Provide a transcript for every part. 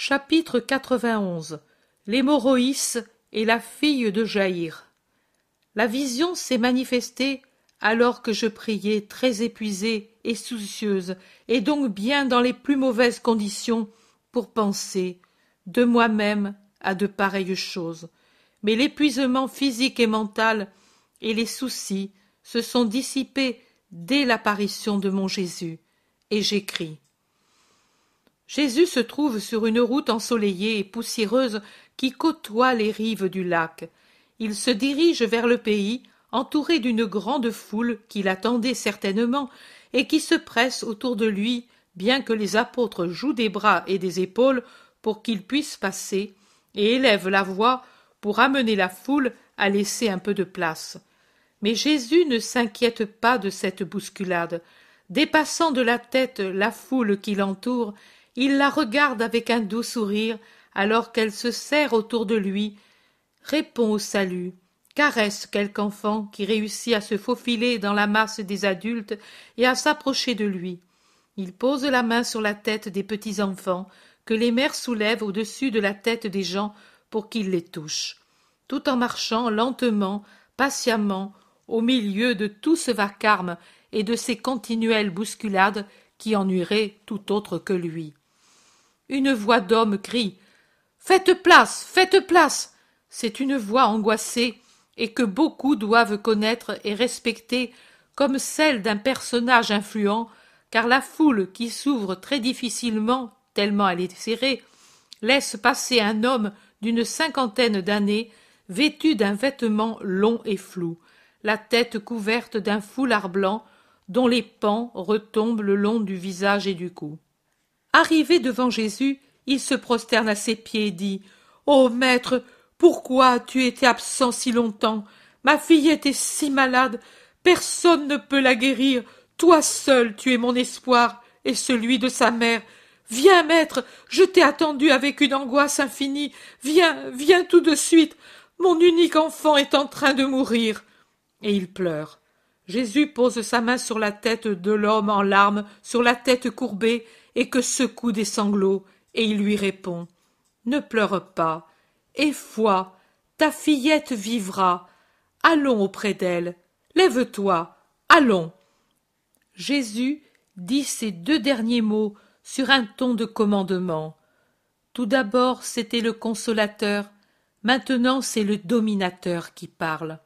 Chapitre 91 L'hémorroïs et la fille de Jaïr La vision s'est manifestée alors que je priais très épuisée et soucieuse, et donc bien dans les plus mauvaises conditions pour penser, de moi-même, à de pareilles choses. Mais l'épuisement physique et mental et les soucis se sont dissipés dès l'apparition de mon Jésus, et j'écris. Jésus se trouve sur une route ensoleillée et poussiéreuse qui côtoie les rives du lac. Il se dirige vers le pays, entouré d'une grande foule qui l'attendait certainement et qui se presse autour de lui, bien que les apôtres jouent des bras et des épaules pour qu'il puisse passer, et élèvent la voix pour amener la foule à laisser un peu de place. Mais Jésus ne s'inquiète pas de cette bousculade. Dépassant de la tête la foule qui l'entoure, il la regarde avec un doux sourire alors qu'elle se serre autour de lui, répond au salut, caresse quelque enfant qui réussit à se faufiler dans la masse des adultes et à s'approcher de lui. Il pose la main sur la tête des petits enfants que les mères soulèvent au-dessus de la tête des gens pour qu'ils les touchent, tout en marchant lentement, patiemment, au milieu de tout ce vacarme et de ces continuelles bousculades qui ennuieraient tout autre que lui une voix d'homme crie. Faites place faites place. C'est une voix angoissée et que beaucoup doivent connaître et respecter comme celle d'un personnage influent car la foule qui s'ouvre très difficilement tellement elle est serrée laisse passer un homme d'une cinquantaine d'années vêtu d'un vêtement long et flou la tête couverte d'un foulard blanc dont les pans retombent le long du visage et du cou Arrivé devant Jésus, il se prosterne à ses pieds et dit Ô maître, pourquoi as-tu été absent si longtemps? Ma fille était si malade, personne ne peut la guérir. Toi seul, tu es mon espoir et celui de sa mère. Viens, maître, je t'ai attendu avec une angoisse infinie. Viens, viens tout de suite. Mon unique enfant est en train de mourir. Et il pleure. Jésus pose sa main sur la tête de l'homme en larmes, sur la tête courbée, et que secoue des sanglots, et il lui répond Ne pleure pas, et foi, ta fillette vivra. Allons auprès d'elle. Lève-toi. Allons. Jésus dit ces deux derniers mots sur un ton de commandement. Tout d'abord c'était le consolateur, maintenant c'est le dominateur qui parle.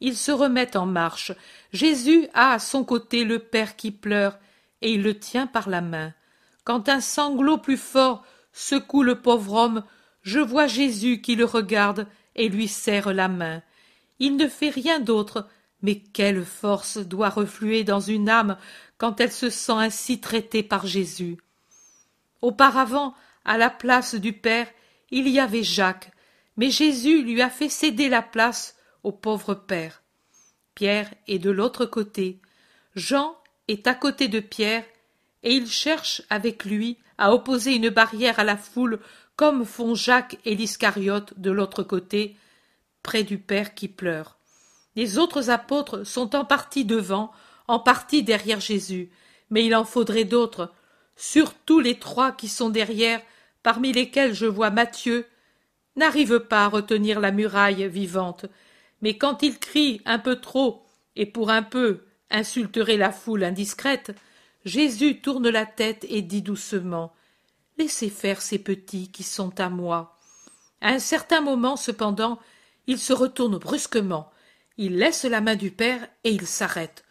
Il se remet en marche. Jésus a à son côté le Père qui pleure, et il le tient par la main. Quand un sanglot plus fort secoue le pauvre homme, je vois Jésus qui le regarde et lui serre la main. Il ne fait rien d'autre, mais quelle force doit refluer dans une âme quand elle se sent ainsi traitée par Jésus. Auparavant, à la place du Père, il y avait Jacques, mais Jésus lui a fait céder la place au pauvre Père. Pierre est de l'autre côté. Jean est à côté de Pierre, et il cherche avec lui à opposer une barrière à la foule comme font Jacques et l'Iscariote de l'autre côté, près du Père qui pleure. Les autres apôtres sont en partie devant, en partie derrière Jésus, mais il en faudrait d'autres, surtout les trois qui sont derrière, parmi lesquels je vois Matthieu, n'arrive pas à retenir la muraille vivante, mais quand il crie un peu trop, et pour un peu insulterait la foule indiscrète, Jésus tourne la tête et dit doucement Laissez faire ces petits qui sont à moi. À un certain moment, cependant, il se retourne brusquement. Il laisse la main du père et il s'arrête.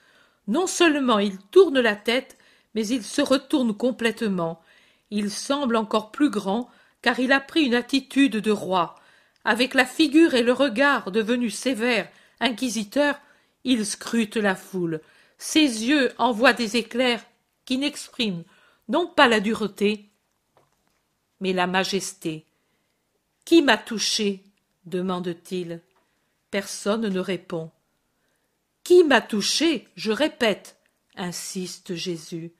Non seulement il tourne la tête, mais il se retourne complètement. Il semble encore plus grand, car il a pris une attitude de roi. Avec la figure et le regard devenus sévères, inquisiteurs, il scrute la foule. Ses yeux envoient des éclairs qui n'exprime non pas la dureté, mais la majesté. Qui m'a touché? demande-t-il. Personne ne répond. Qui m'a touché? Je répète, insiste Jésus.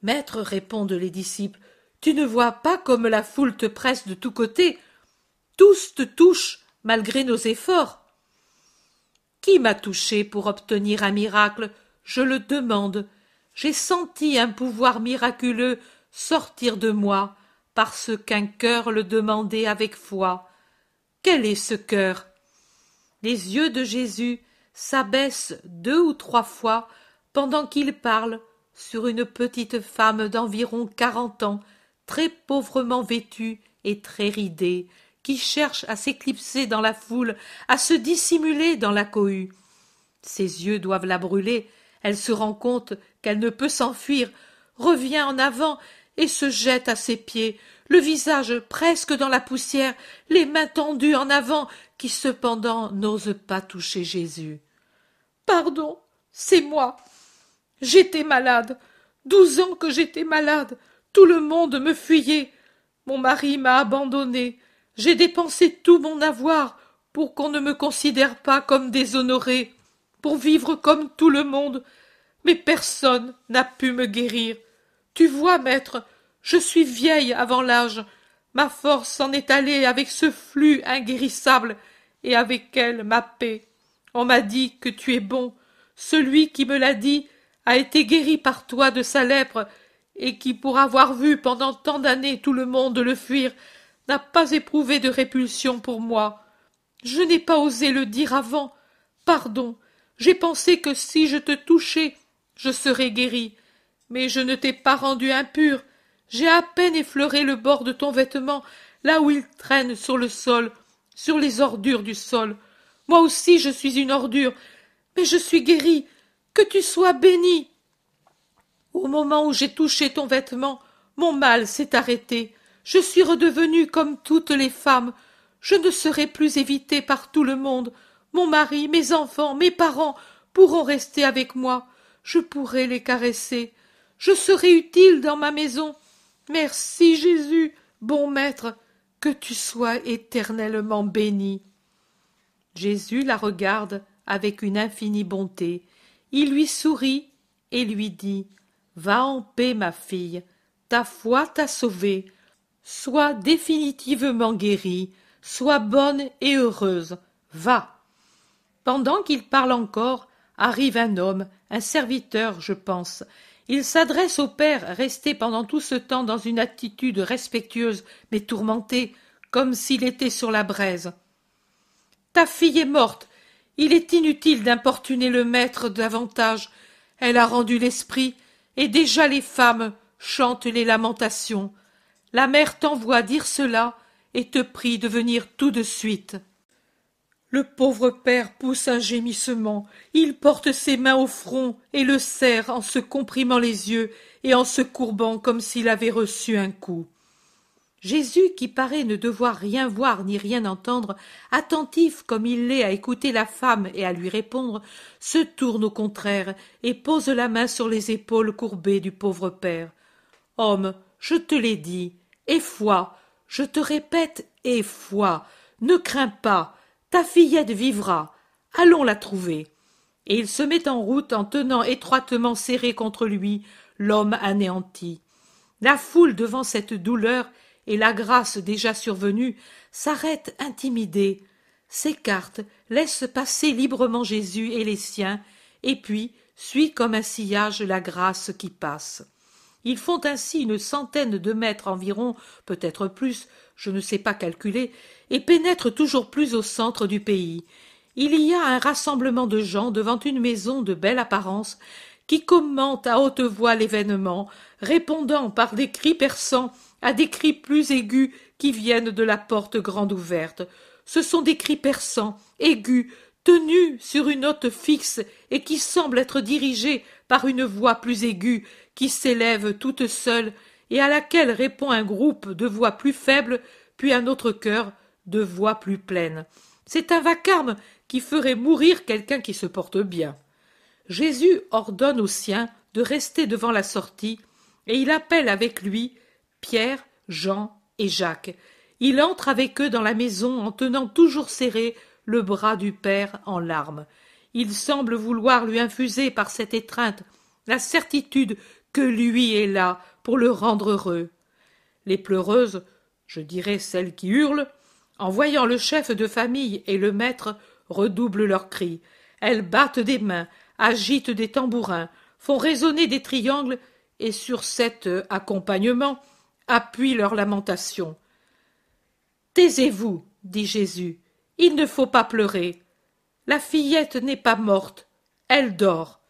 Maître, répondent les disciples, tu ne vois pas comme la foule te presse de tous côtés? Tous te touchent malgré nos efforts. Qui m'a touché pour obtenir un miracle? Je le demande j'ai senti un pouvoir miraculeux sortir de moi parce qu'un cœur le demandait avec foi. Quel est ce cœur? Les yeux de Jésus s'abaissent deux ou trois fois pendant qu'il parle sur une petite femme d'environ quarante ans, très pauvrement vêtue et très ridée, qui cherche à s'éclipser dans la foule, à se dissimuler dans la cohue. Ses yeux doivent la brûler, elle se rend compte qu'elle ne peut s'enfuir, revient en avant et se jette à ses pieds, le visage presque dans la poussière, les mains tendues en avant, qui cependant n'ose pas toucher Jésus. Pardon, c'est moi. J'étais malade. Douze ans que j'étais malade. Tout le monde me fuyait. Mon mari m'a abandonné. J'ai dépensé tout mon avoir pour qu'on ne me considère pas comme déshonoré, pour vivre comme tout le monde. Mais personne n'a pu me guérir. Tu vois, maître, je suis vieille avant l'âge. Ma force s'en est allée avec ce flux inguérissable, et avec elle ma paix. On m'a dit que tu es bon. Celui qui me l'a dit a été guéri par toi de sa lèpre, et qui, pour avoir vu pendant tant d'années tout le monde le fuir, n'a pas éprouvé de répulsion pour moi. Je n'ai pas osé le dire avant. Pardon. J'ai pensé que si je te touchais, je serais guéri. Mais je ne t'ai pas rendu impur. J'ai à peine effleuré le bord de ton vêtement, là où il traîne sur le sol, sur les ordures du sol. Moi aussi je suis une ordure, mais je suis guéri. Que tu sois béni. Au moment où j'ai touché ton vêtement, mon mal s'est arrêté. Je suis redevenue comme toutes les femmes. Je ne serai plus évitée par tout le monde. Mon mari, mes enfants, mes parents pourront rester avec moi. Je pourrai les caresser. Je serai utile dans ma maison. Merci Jésus, bon maître, que tu sois éternellement béni. Jésus la regarde avec une infinie bonté. Il lui sourit et lui dit Va en paix, ma fille, ta foi t'a sauvée. Sois définitivement guérie, sois bonne et heureuse. Va. Pendant qu'il parle encore, arrive un homme, un serviteur, je pense. Il s'adresse au père, resté pendant tout ce temps dans une attitude respectueuse, mais tourmentée, comme s'il était sur la braise. Ta fille est morte. Il est inutile d'importuner le maître davantage. Elle a rendu l'esprit, et déjà les femmes chantent les lamentations. La mère t'envoie dire cela et te prie de venir tout de suite. Le pauvre père pousse un gémissement, il porte ses mains au front et le serre en se comprimant les yeux et en se courbant comme s'il avait reçu un coup. Jésus, qui paraît ne devoir rien voir ni rien entendre, attentif comme il l'est à écouter la femme et à lui répondre, se tourne au contraire et pose la main sur les épaules courbées du pauvre père. Homme, je te l'ai dit, et foi, je te répète, et foi, ne crains pas, ta fillette vivra. Allons la trouver. Et il se met en route en tenant étroitement serré contre lui l'homme anéanti. La foule devant cette douleur et la grâce déjà survenue s'arrête intimidée, s'écarte, laisse passer librement Jésus et les siens, et puis suit comme un sillage la grâce qui passe. Ils font ainsi une centaine de mètres environ, peut-être plus, je ne sais pas calculer, et pénètrent toujours plus au centre du pays. Il y a un rassemblement de gens devant une maison de belle apparence qui commentent à haute voix l'événement, répondant par des cris perçants à des cris plus aigus qui viennent de la porte grande ouverte. Ce sont des cris perçants, aigus, tenus sur une note fixe et qui semblent être dirigés par une voix plus aiguë qui s'élève toute seule et à laquelle répond un groupe de voix plus faibles, puis un autre chœur de voix plus pleines. C'est un vacarme qui ferait mourir quelqu'un qui se porte bien. Jésus ordonne aux siens de rester devant la sortie, et il appelle avec lui Pierre, Jean et Jacques. Il entre avec eux dans la maison en tenant toujours serré le bras du Père en larmes. Il semble vouloir lui infuser par cette étreinte la certitude que lui est là pour le rendre heureux. Les pleureuses, je dirais celles qui hurlent, en voyant le chef de famille et le maître, redoublent leurs cris. Elles battent des mains, agitent des tambourins, font résonner des triangles, et sur cet accompagnement appuient leurs lamentations. Taisez-vous, dit Jésus, il ne faut pas pleurer. La fillette n'est pas morte, elle dort.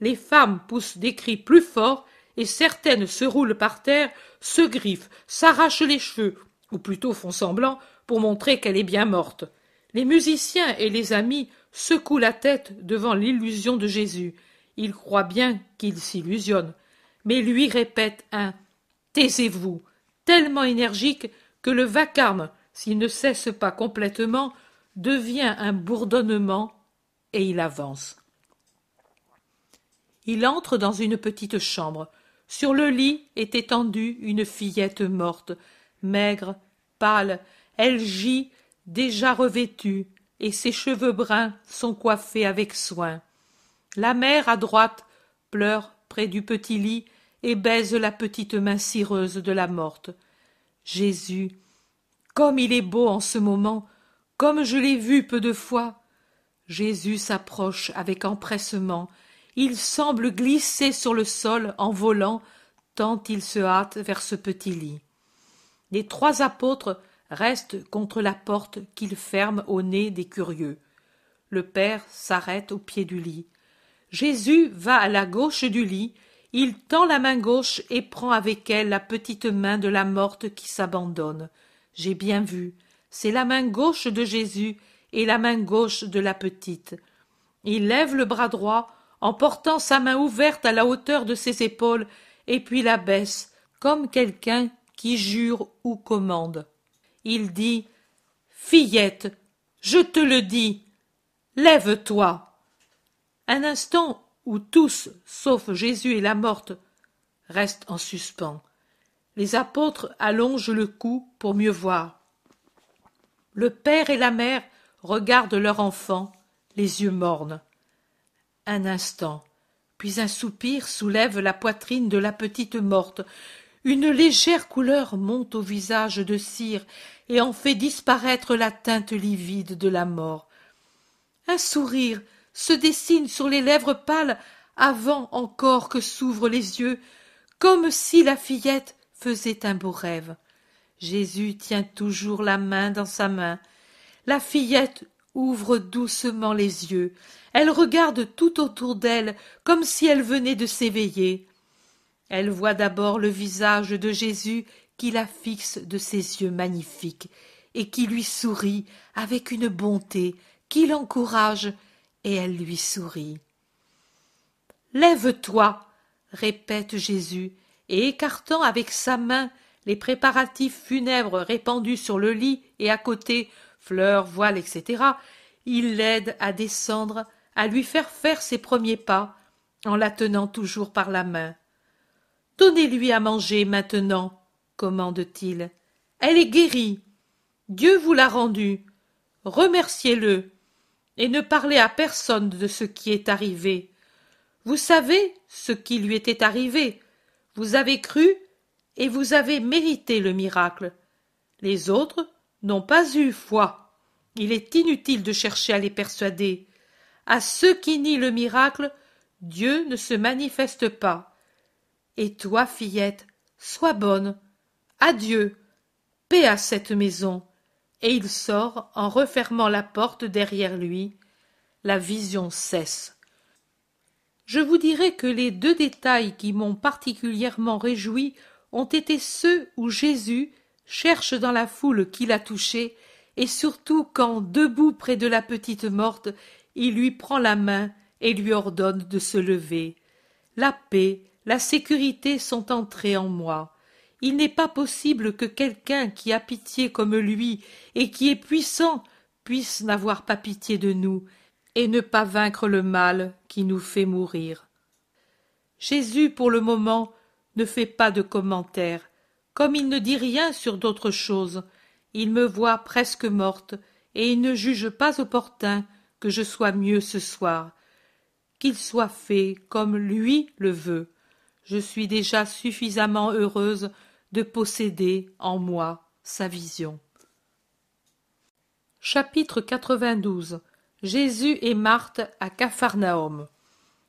Les femmes poussent des cris plus forts, et certaines se roulent par terre, se griffent, s'arrachent les cheveux, ou plutôt font semblant pour montrer qu'elle est bien morte. Les musiciens et les amis secouent la tête devant l'illusion de Jésus. Ils croient bien qu'il s'illusionne, mais lui répète un Taisez-vous, tellement énergique que le vacarme, s'il ne cesse pas complètement, devient un bourdonnement et il avance. Il entre dans une petite chambre. Sur le lit est étendue une fillette morte, maigre, pâle, elle gît, déjà revêtue, et ses cheveux bruns sont coiffés avec soin. La mère, à droite, pleure près du petit lit et baise la petite main cireuse de la morte. Jésus, comme il est beau en ce moment, comme je l'ai vu peu de fois. Jésus s'approche avec empressement, il semble glisser sur le sol en volant, tant il se hâte vers ce petit lit. Les trois apôtres restent contre la porte qu'il ferme au nez des curieux. Le Père s'arrête au pied du lit. Jésus va à la gauche du lit, il tend la main gauche et prend avec elle la petite main de la morte qui s'abandonne. J'ai bien vu, c'est la main gauche de Jésus et la main gauche de la petite. Il lève le bras droit en portant sa main ouverte à la hauteur de ses épaules et puis la baisse comme quelqu'un qui jure ou commande. Il dit Fillette, je te le dis, lève-toi. Un instant où tous, sauf Jésus et la morte, restent en suspens. Les apôtres allongent le cou pour mieux voir. Le père et la mère regardent leur enfant, les yeux mornes un instant. Puis un soupir soulève la poitrine de la petite morte. Une légère couleur monte au visage de cire et en fait disparaître la teinte livide de la mort. Un sourire se dessine sur les lèvres pâles avant encore que s'ouvrent les yeux comme si la fillette faisait un beau rêve. Jésus tient toujours la main dans sa main. La fillette ouvre doucement les yeux. Elle regarde tout autour d'elle comme si elle venait de s'éveiller. Elle voit d'abord le visage de jésus qui la fixe de ses yeux magnifiques et qui lui sourit avec une bonté qui l'encourage et elle lui sourit lève-toi répète jésus et écartant avec sa main les préparatifs funèbres répandus sur le lit et à côté fleurs voiles etc il l'aide à descendre à lui faire faire ses premiers pas en la tenant toujours par la main donnez-lui à manger maintenant commande-t-il elle est guérie. Dieu vous l'a rendue. Remerciez le et ne parlez à personne de ce qui est arrivé. Vous savez ce qui lui était arrivé. Vous avez cru et vous avez mérité le miracle. Les autres n'ont pas eu foi il est inutile de chercher à les persuader à ceux qui nient le miracle, Dieu ne se manifeste pas. Et toi, fillette, sois bonne. Adieu. Paix à cette maison. Et il sort en refermant la porte derrière lui. La vision cesse. Je vous dirai que les deux détails qui m'ont particulièrement réjoui ont été ceux où Jésus cherche dans la foule qui l'a touché, et surtout quand, debout près de la petite morte, il lui prend la main et lui ordonne de se lever. La paix, la sécurité sont entrées en moi. Il n'est pas possible que quelqu'un qui a pitié comme lui et qui est puissant puisse n'avoir pas pitié de nous et ne pas vaincre le mal qui nous fait mourir. Jésus, pour le moment, ne fait pas de commentaires. Comme il ne dit rien sur d'autres choses, il me voit presque morte, et il ne juge pas opportun que je sois mieux ce soir. Qu'il soit fait comme lui le veut. Je suis déjà suffisamment heureuse de posséder en moi sa vision. Chapitre 92 Jésus et Marthe à Capharnaüm.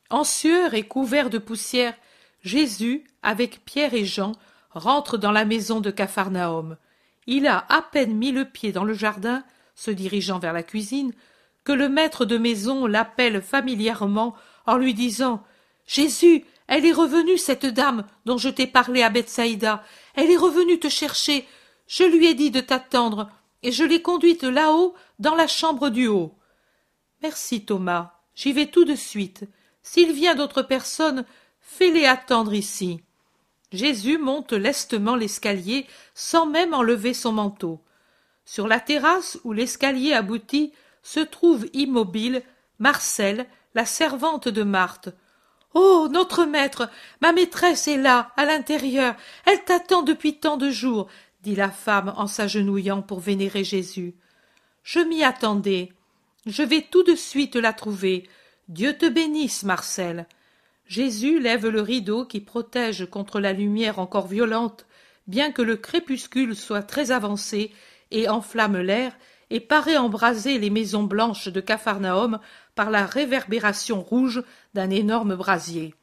En sueur et couvert de poussière, Jésus, avec Pierre et Jean, rentre dans la maison de Capharnaüm. Il a à peine mis le pied dans le jardin, se dirigeant vers la cuisine, que le maître de maison l'appelle familièrement en lui disant Jésus, elle est revenue, cette dame dont je t'ai parlé à Bethsaïda. Elle est revenue te chercher. Je lui ai dit de t'attendre, et je l'ai conduite là-haut, dans la chambre du haut. Merci, Thomas. J'y vais tout de suite. S'il vient d'autres personnes, fais-les attendre ici. Jésus monte lestement l'escalier sans même enlever son manteau. Sur la terrasse où l'escalier aboutit se trouve immobile Marcel, la servante de Marthe. Oh. Notre maître. Ma maîtresse est là, à l'intérieur. Elle t'attend depuis tant de jours, dit la femme en s'agenouillant pour vénérer Jésus. Je m'y attendais. Je vais tout de suite la trouver. Dieu te bénisse, Marcel. Jésus lève le rideau qui protège contre la lumière encore violente, bien que le crépuscule soit très avancé, et enflamme l'air, et paraît embraser les maisons blanches de Capharnaüm par la réverbération rouge d'un énorme brasier.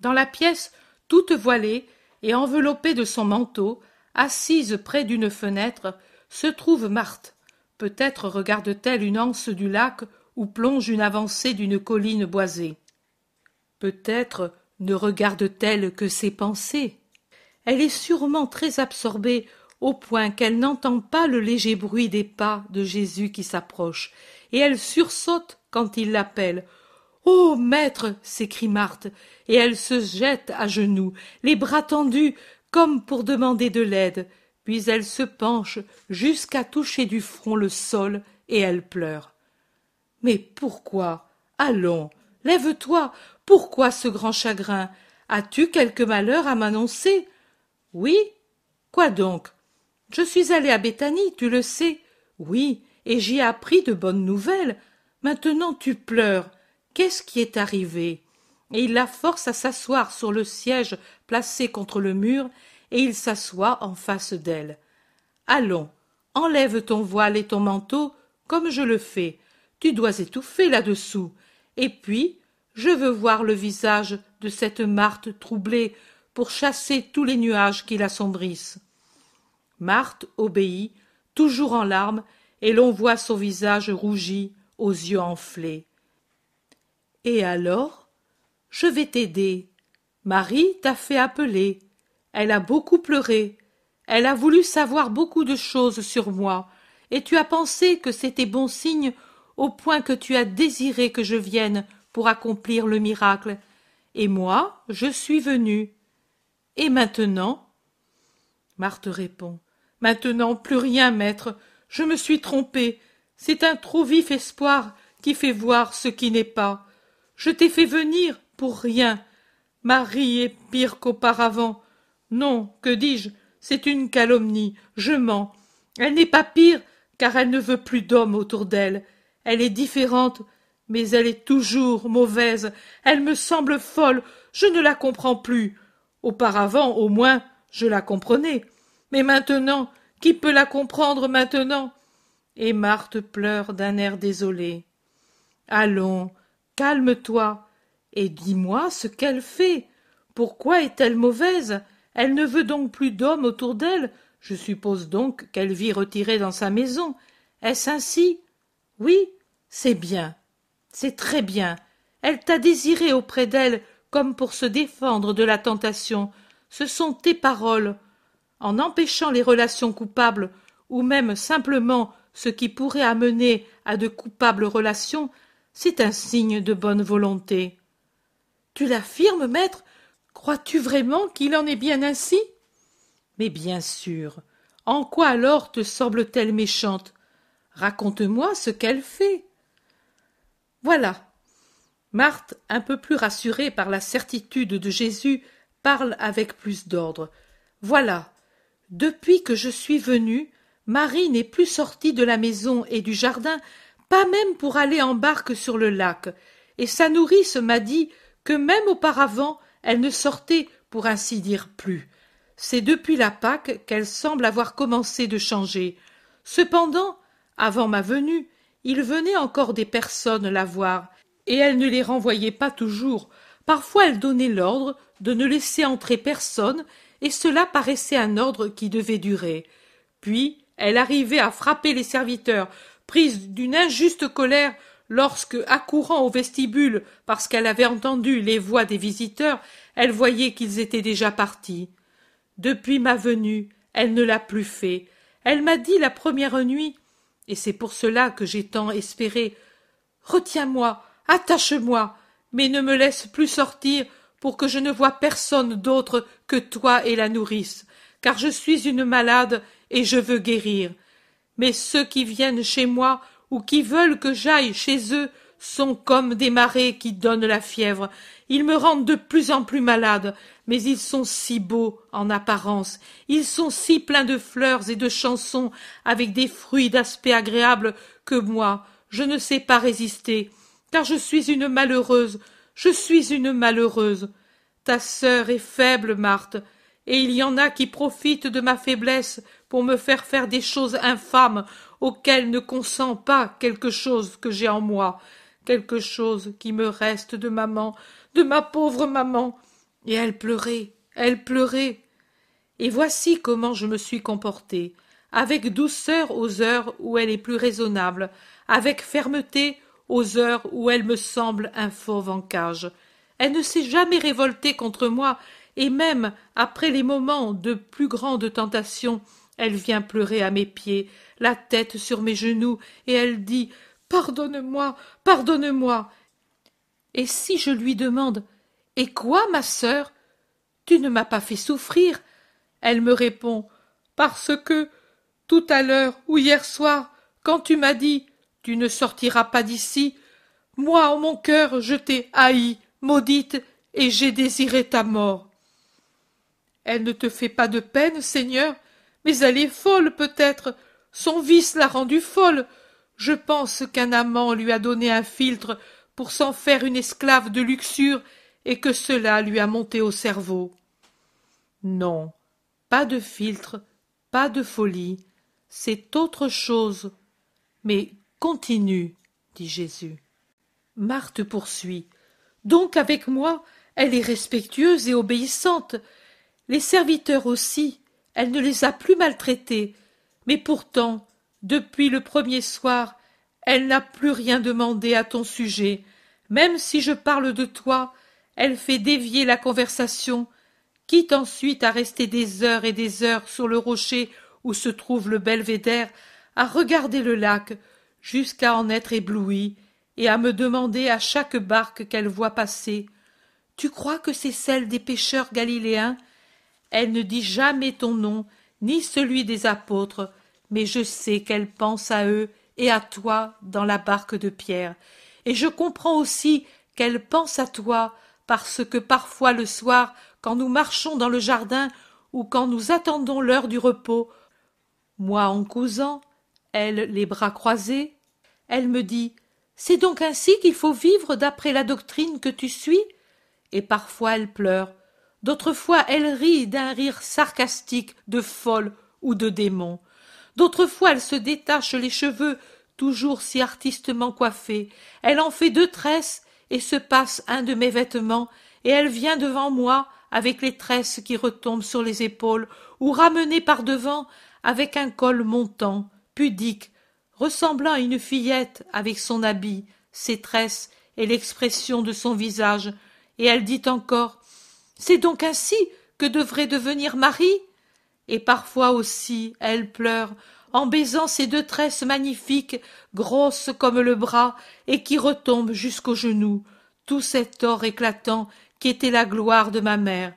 Dans la pièce, toute voilée et enveloppée de son manteau, assise près d'une fenêtre, se trouve Marthe. Peut-être regarde-t-elle une anse du lac où plonge une avancée d'une colline boisée. Peut-être ne regarde-t-elle que ses pensées. Elle est sûrement très absorbée au point qu'elle n'entend pas le léger bruit des pas de Jésus qui s'approche, et elle sursaute quand il l'appelle. Oh. Maître. s'écrie Marthe, et elle se jette à genoux, les bras tendus, comme pour demander de l'aide, puis elle se penche jusqu'à toucher du front le sol, et elle pleure. Mais pourquoi? Allons. Lève toi. Pourquoi ce grand chagrin? As tu quelque malheur à m'annoncer? Oui. Quoi donc? Je suis allé à Béthanie, tu le sais. Oui, et j'y ai appris de bonnes nouvelles. Maintenant tu pleures. Qu'est-ce qui est arrivé? Et il la force à s'asseoir sur le siège placé contre le mur, et il s'assoit en face d'elle. Allons, enlève ton voile et ton manteau, comme je le fais. Tu dois étouffer là-dessous. Et puis, je veux voir le visage de cette Marthe troublée pour chasser tous les nuages qui l'assombrissent. Marthe obéit, toujours en larmes, et l'on voit son visage rougi, aux yeux enflés. Et alors Je vais t'aider. Marie t'a fait appeler. Elle a beaucoup pleuré. Elle a voulu savoir beaucoup de choses sur moi, et tu as pensé que c'était bon signe au point que tu as désiré que je vienne pour accomplir le miracle. Et moi, je suis venue. Et maintenant Marthe répond. Maintenant plus rien, maître. Je me suis trompée. C'est un trop vif espoir qui fait voir ce qui n'est pas. Je t'ai fait venir pour rien. Marie est pire qu'auparavant. Non, que dis-je, c'est une calomnie, je mens. Elle n'est pas pire, car elle ne veut plus d'hommes autour d'elle. Elle est différente, mais elle est toujours mauvaise. Elle me semble folle, je ne la comprends plus. Auparavant, au moins, je la comprenais. Mais maintenant, qui peut la comprendre maintenant? Et Marthe pleure d'un air désolé. Allons, calme-toi, et dis-moi ce qu'elle fait. Pourquoi est-elle mauvaise? Elle ne veut donc plus d'hommes autour d'elle. Je suppose donc qu'elle vit retirée dans sa maison. Est-ce ainsi? Oui, c'est bien. C'est très bien. Elle t'a désiré auprès d'elle comme pour se défendre de la tentation. Ce sont tes paroles. En empêchant les relations coupables, ou même simplement ce qui pourrait amener à de coupables relations, c'est un signe de bonne volonté. Tu l'affirmes, maître? Crois-tu vraiment qu'il en est bien ainsi? Mais bien sûr. En quoi alors te semble-t-elle méchante? Raconte-moi ce qu'elle fait. Voilà. Marthe, un peu plus rassurée par la certitude de Jésus, parle avec plus d'ordre. Voilà. Depuis que je suis venue, Marie n'est plus sortie de la maison et du jardin, pas même pour aller en barque sur le lac, et sa nourrice m'a dit que même auparavant elle ne sortait pour ainsi dire plus. C'est depuis la Pâque qu'elle semble avoir commencé de changer. Cependant, avant ma venue, il venait encore des personnes la voir, et elle ne les renvoyait pas toujours. Parfois elle donnait l'ordre de ne laisser entrer personne, et cela paraissait un ordre qui devait durer. Puis elle arrivait à frapper les serviteurs, prise d'une injuste colère lorsque, accourant au vestibule parce qu'elle avait entendu les voix des visiteurs, elle voyait qu'ils étaient déjà partis. Depuis ma venue, elle ne l'a plus fait. Elle m'a dit la première nuit, et c'est pour cela que j'ai tant espéré. Retiens-moi, attache-moi, mais ne me laisse plus sortir pour que je ne voie personne d'autre que toi et la nourrice, car je suis une malade et je veux guérir. Mais ceux qui viennent chez moi ou qui veulent que j'aille chez eux sont comme des marées qui donnent la fièvre. Ils me rendent de plus en plus malade, mais ils sont si beaux en apparence, ils sont si pleins de fleurs et de chansons, avec des fruits d'aspect agréable, que moi, je ne sais pas résister, car je suis une malheureuse, je suis une malheureuse. Ta sœur est faible, Marthe, et il y en a qui profitent de ma faiblesse pour me faire faire des choses infâmes auxquelles ne consent pas quelque chose que j'ai en moi, quelque chose qui me reste de maman, de ma pauvre maman. Et elle pleurait, elle pleurait. Et voici comment je me suis comportée, avec douceur aux heures où elle est plus raisonnable, avec fermeté aux heures où elle me semble un fauve en cage. Elle ne s'est jamais révoltée contre moi, et même après les moments de plus grande tentation, elle vient pleurer à mes pieds, la tête sur mes genoux, et elle dit Pardonne-moi, pardonne-moi. Et si je lui demande Et quoi, ma sœur? Tu ne m'as pas fait souffrir Elle me répond Parce que, tout à l'heure ou hier soir, quand tu m'as dit Tu ne sortiras pas d'ici, moi en mon cœur je t'ai haï, maudite, et j'ai désiré ta mort. Elle ne te fait pas de peine, Seigneur, mais elle est folle peut-être. Son vice l'a rendue folle. Je pense qu'un amant lui a donné un philtre pour s'en faire une esclave de luxure et que cela lui a monté au cerveau. Non, pas de philtre, pas de folie, c'est autre chose. Mais continue, dit Jésus. Marthe poursuit. Donc avec moi, elle est respectueuse et obéissante. Les serviteurs aussi, elle ne les a plus maltraités. Mais pourtant, depuis le premier soir, elle n'a plus rien demandé à ton sujet. Même si je parle de toi, elle fait dévier la conversation, quitte ensuite à rester des heures et des heures sur le rocher où se trouve le belvédère, à regarder le lac, jusqu'à en être éblouie, et à me demander à chaque barque qu'elle voit passer Tu crois que c'est celle des pêcheurs galiléens? Elle ne dit jamais ton nom, ni celui des apôtres, mais je sais qu'elle pense à eux et à toi dans la barque de Pierre, et je comprends aussi qu'elle pense à toi parce que parfois le soir, quand nous marchons dans le jardin ou quand nous attendons l'heure du repos, moi en causant, elle les bras croisés, elle me dit C'est donc ainsi qu'il faut vivre d'après la doctrine que tu suis? Et parfois elle pleure, d'autres fois elle rit d'un rire sarcastique de folle ou de démon. D'autres fois elle se détache les cheveux, toujours si artistement coiffés, elle en fait deux tresses et se passe un de mes vêtements, et elle vient devant moi avec les tresses qui retombent sur les épaules, ou ramenée par devant avec un col montant, pudique, ressemblant à une fillette avec son habit, ses tresses et l'expression de son visage, et elle dit encore C'est donc ainsi que devrait devenir Marie? Et parfois aussi elle pleure en baisant ses deux tresses magnifiques, grosses comme le bras, et qui retombent jusqu'aux genoux, tout cet or éclatant qui était la gloire de ma mère.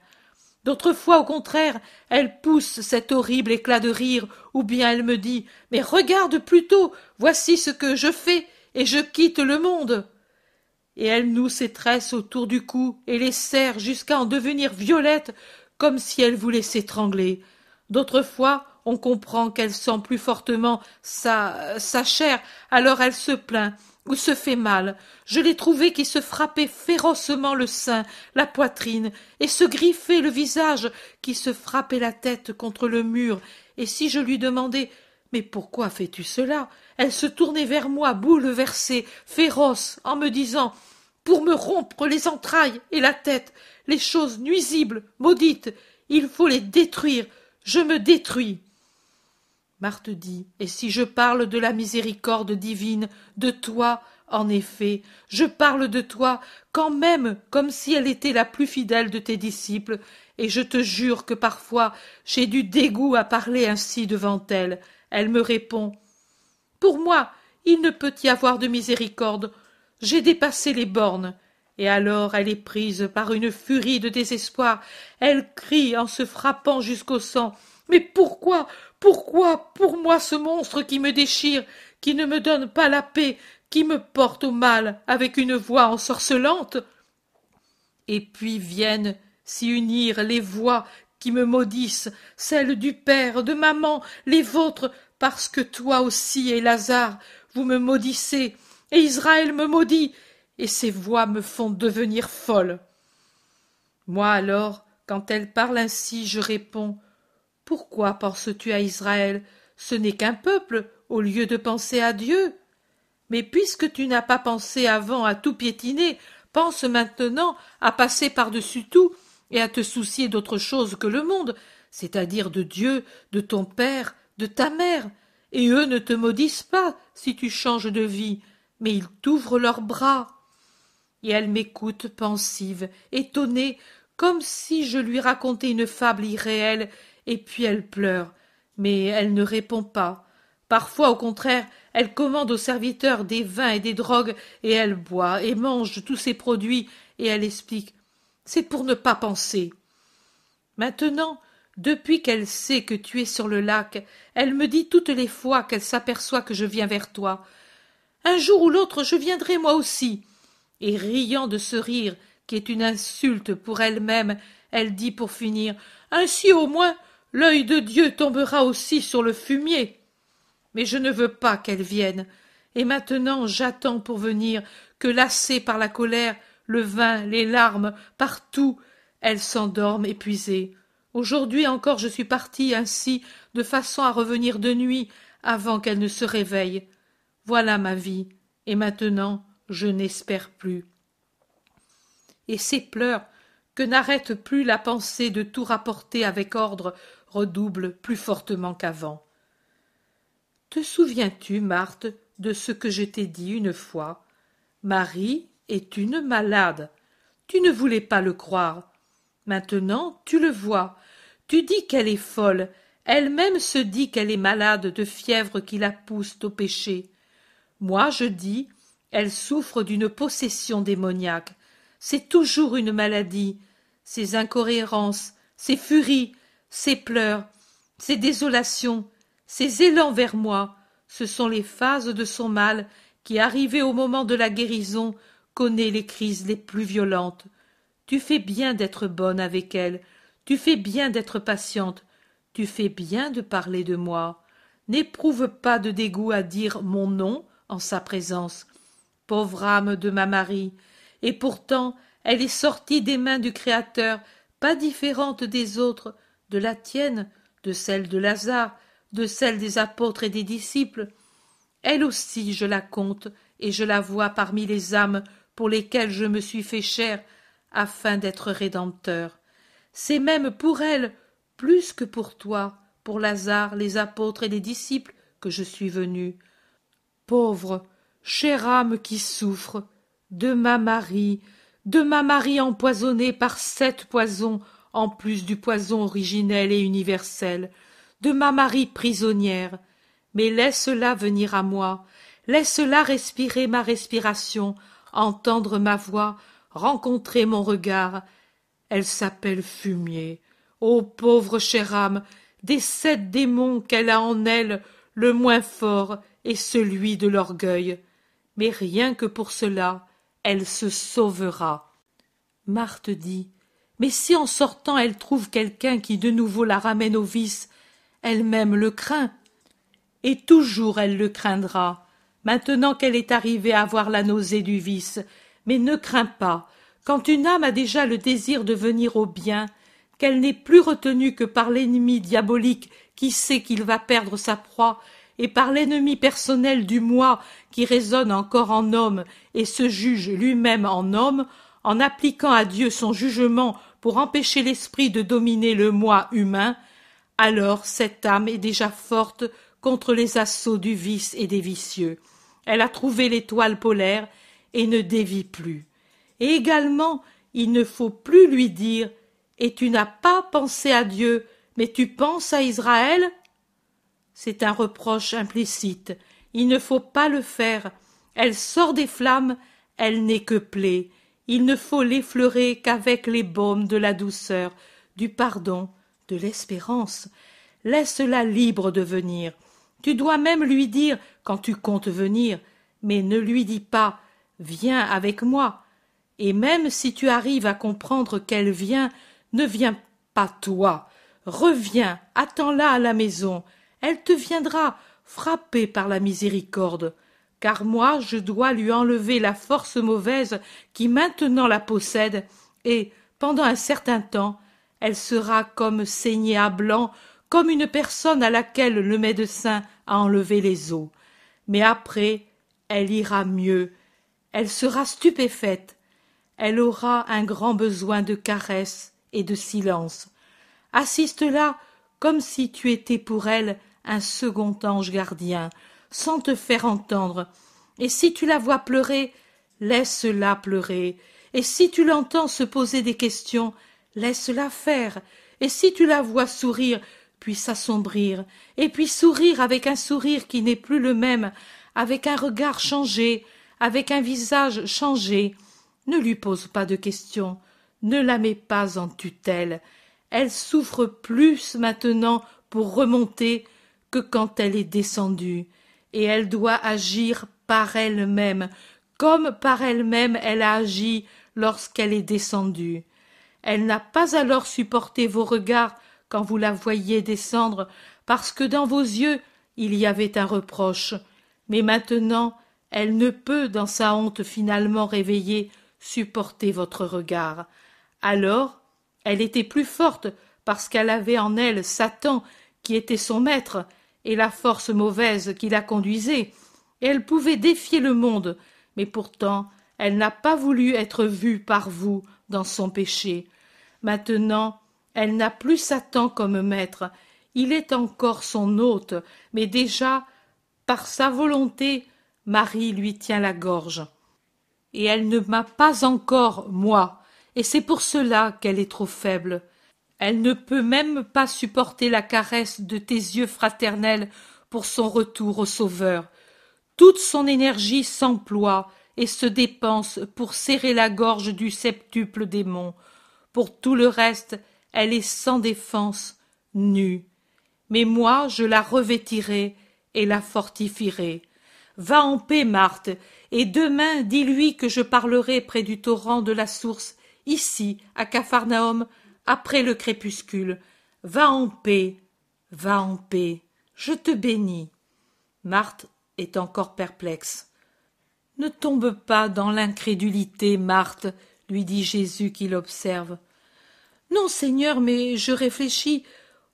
D'autres fois, au contraire, elle pousse cet horrible éclat de rire, ou bien elle me dit Mais regarde plutôt, voici ce que je fais, et je quitte le monde. Et elle noue ses tresses autour du cou et les serre jusqu'à en devenir violettes, comme si elle voulait s'étrangler. D'autres fois, on comprend qu'elle sent plus fortement sa sa chair, alors elle se plaint ou se fait mal. Je l'ai trouvée qui se frappait férocement le sein, la poitrine, et se griffait le visage, qui se frappait la tête contre le mur, et si je lui demandais Mais pourquoi fais tu cela? elle se tournait vers moi, bouleversée, féroce, en me disant Pour me rompre les entrailles et la tête, les choses nuisibles, maudites, Il faut les détruire. Je me détruis. Marthe dit, et si je parle de la miséricorde divine, de toi, en effet, je parle de toi quand même comme si elle était la plus fidèle de tes disciples, et je te jure que parfois j'ai du dégoût à parler ainsi devant elle. Elle me répond. Pour moi, il ne peut y avoir de miséricorde. J'ai dépassé les bornes. Et alors elle est prise par une furie de désespoir. Elle crie en se frappant jusqu'au sang. Mais pourquoi, pourquoi, pour moi ce monstre qui me déchire, qui ne me donne pas la paix, qui me porte au mal avec une voix ensorcelante? Et puis viennent s'y unir les voix qui me maudissent, celles du père, de maman, les vôtres, parce que toi aussi et vous me maudissez, et Israël me maudit, et ces voix me font devenir folle. Moi alors, quand elle parle ainsi, je réponds Pourquoi penses-tu à Israël? Ce n'est qu'un peuple, au lieu de penser à Dieu. Mais puisque tu n'as pas pensé avant à tout piétiner, pense maintenant à passer par-dessus tout et à te soucier d'autre chose que le monde, c'est-à-dire de Dieu, de ton père, de ta mère, et eux ne te maudissent pas si tu changes de vie, mais ils t'ouvrent leurs bras. Et elle m'écoute pensive, étonnée, comme si je lui racontais une fable irréelle, et puis elle pleure, mais elle ne répond pas. Parfois, au contraire, elle commande aux serviteurs des vins et des drogues, et elle boit et mange tous ces produits, et elle explique. C'est pour ne pas penser. Maintenant, depuis qu'elle sait que tu es sur le lac, elle me dit toutes les fois qu'elle s'aperçoit que je viens vers toi. Un jour ou l'autre je viendrai moi aussi. Et riant de ce rire, qui est une insulte pour elle-même, elle dit pour finir. Ainsi au moins l'œil de Dieu tombera aussi sur le fumier. Mais je ne veux pas qu'elle vienne. Et maintenant j'attends pour venir, que lassée par la colère, le vin, les larmes, partout, elle s'endorme épuisée. Aujourd'hui encore je suis partie ainsi, de façon à revenir de nuit, avant qu'elle ne se réveille. Voilà ma vie, et maintenant je n'espère plus. Et ces pleurs, que n'arrête plus la pensée de tout rapporter avec ordre, redoublent plus fortement qu'avant. Te souviens-tu, Marthe, de ce que je t'ai dit une fois? Marie est une malade. Tu ne voulais pas le croire. Maintenant tu le vois. Tu dis qu'elle est folle, elle-même se dit qu'elle est malade de fièvre qui la pousse au péché. Moi je dis, elle souffre d'une possession démoniaque. C'est toujours une maladie. Ses incohérences, ses furies, ses pleurs, ses désolations, ses élans vers moi, ce sont les phases de son mal qui, arrivé au moment de la guérison, connaît les crises les plus violentes. Tu fais bien d'être bonne avec elle, tu fais bien d'être patiente, tu fais bien de parler de moi. N'éprouve pas de dégoût à dire mon nom en sa présence. Pauvre âme de ma Marie, et pourtant elle est sortie des mains du Créateur, pas différente des autres, de la tienne, de celle de Lazare, de celle des apôtres et des disciples. Elle aussi je la compte, et je la vois parmi les âmes pour lesquelles je me suis fait chair, afin d'être rédempteur. C'est même pour elle plus que pour toi pour lazare les apôtres et les disciples que je suis venu pauvre chère âme qui souffre de ma marie de ma marie empoisonnée par sept poisons en plus du poison originel et universel de ma marie prisonnière mais laisse-la venir à moi laisse-la respirer ma respiration entendre ma voix rencontrer mon regard elle s'appelle Fumier. Ô pauvre chère âme, des sept démons qu'elle a en elle, le moins fort est celui de l'orgueil. Mais rien que pour cela, elle se sauvera. Marthe dit Mais si en sortant elle trouve quelqu'un qui de nouveau la ramène au vice, elle-même le craint. Et toujours elle le craindra, maintenant qu'elle est arrivée à voir la nausée du vice. Mais ne crains pas, quand une âme a déjà le désir de venir au bien, qu'elle n'est plus retenue que par l'ennemi diabolique qui sait qu'il va perdre sa proie, et par l'ennemi personnel du moi qui résonne encore en homme et se juge lui-même en homme, en appliquant à Dieu son jugement pour empêcher l'esprit de dominer le moi humain, alors cette âme est déjà forte contre les assauts du vice et des vicieux. Elle a trouvé l'étoile polaire et ne dévie plus. Et également, il ne faut plus lui dire Et tu n'as pas pensé à Dieu, mais tu penses à Israël? C'est un reproche implicite. Il ne faut pas le faire. Elle sort des flammes, elle n'est que plaie. Il ne faut l'effleurer qu'avec les baumes de la douceur, du pardon, de l'espérance. Laisse-la libre de venir. Tu dois même lui dire, quand tu comptes venir, mais ne lui dis pas Viens avec moi. Et même si tu arrives à comprendre qu'elle vient, ne viens pas toi. Reviens, attends-la à la maison. Elle te viendra, frappée par la miséricorde car moi je dois lui enlever la force mauvaise qui maintenant la possède, et, pendant un certain temps, elle sera comme saignée à blanc, comme une personne à laquelle le médecin a enlevé les os. Mais après, elle ira mieux, elle sera stupéfaite, elle aura un grand besoin de caresses et de silence. Assiste-la comme si tu étais pour elle un second ange gardien, sans te faire entendre. Et si tu la vois pleurer, laisse-la pleurer. Et si tu l'entends se poser des questions, laisse-la faire. Et si tu la vois sourire, puis s'assombrir, et puis sourire avec un sourire qui n'est plus le même, avec un regard changé, avec un visage changé, ne lui pose pas de questions, ne la mets pas en tutelle. Elle souffre plus maintenant pour remonter quand elle est descendue et elle doit agir par elle-même, comme par elle-même elle a agi lorsqu'elle est descendue. Elle n'a pas alors supporté vos regards quand vous la voyiez descendre, parce que dans vos yeux il y avait un reproche. Mais maintenant elle ne peut, dans sa honte finalement réveillée, supporter votre regard. Alors elle était plus forte parce qu'elle avait en elle Satan qui était son maître, et la force mauvaise qui la conduisait. elle pouvait défier le monde, mais pourtant elle n'a pas voulu être vue par vous dans son péché. Maintenant, elle n'a plus Satan comme maître, il est encore son hôte, mais déjà, par sa volonté, Marie lui tient la gorge. Et elle ne m'a pas encore, moi, et c'est pour cela qu'elle est trop faible. Elle ne peut même pas supporter la caresse de tes yeux fraternels pour son retour au Sauveur. Toute son énergie s'emploie et se dépense pour serrer la gorge du septuple démon. Pour tout le reste, elle est sans défense, nue. Mais moi, je la revêtirai et la fortifierai. Va en paix, Marthe, et demain dis-lui que je parlerai près du torrent de la source, ici, à Capharnaüm, après le crépuscule. Va en paix, va en paix, je te bénis. Marthe est encore perplexe. Ne tombe pas dans l'incrédulité, Marthe, lui dit Jésus qui l'observe. Non, Seigneur, mais je réfléchis.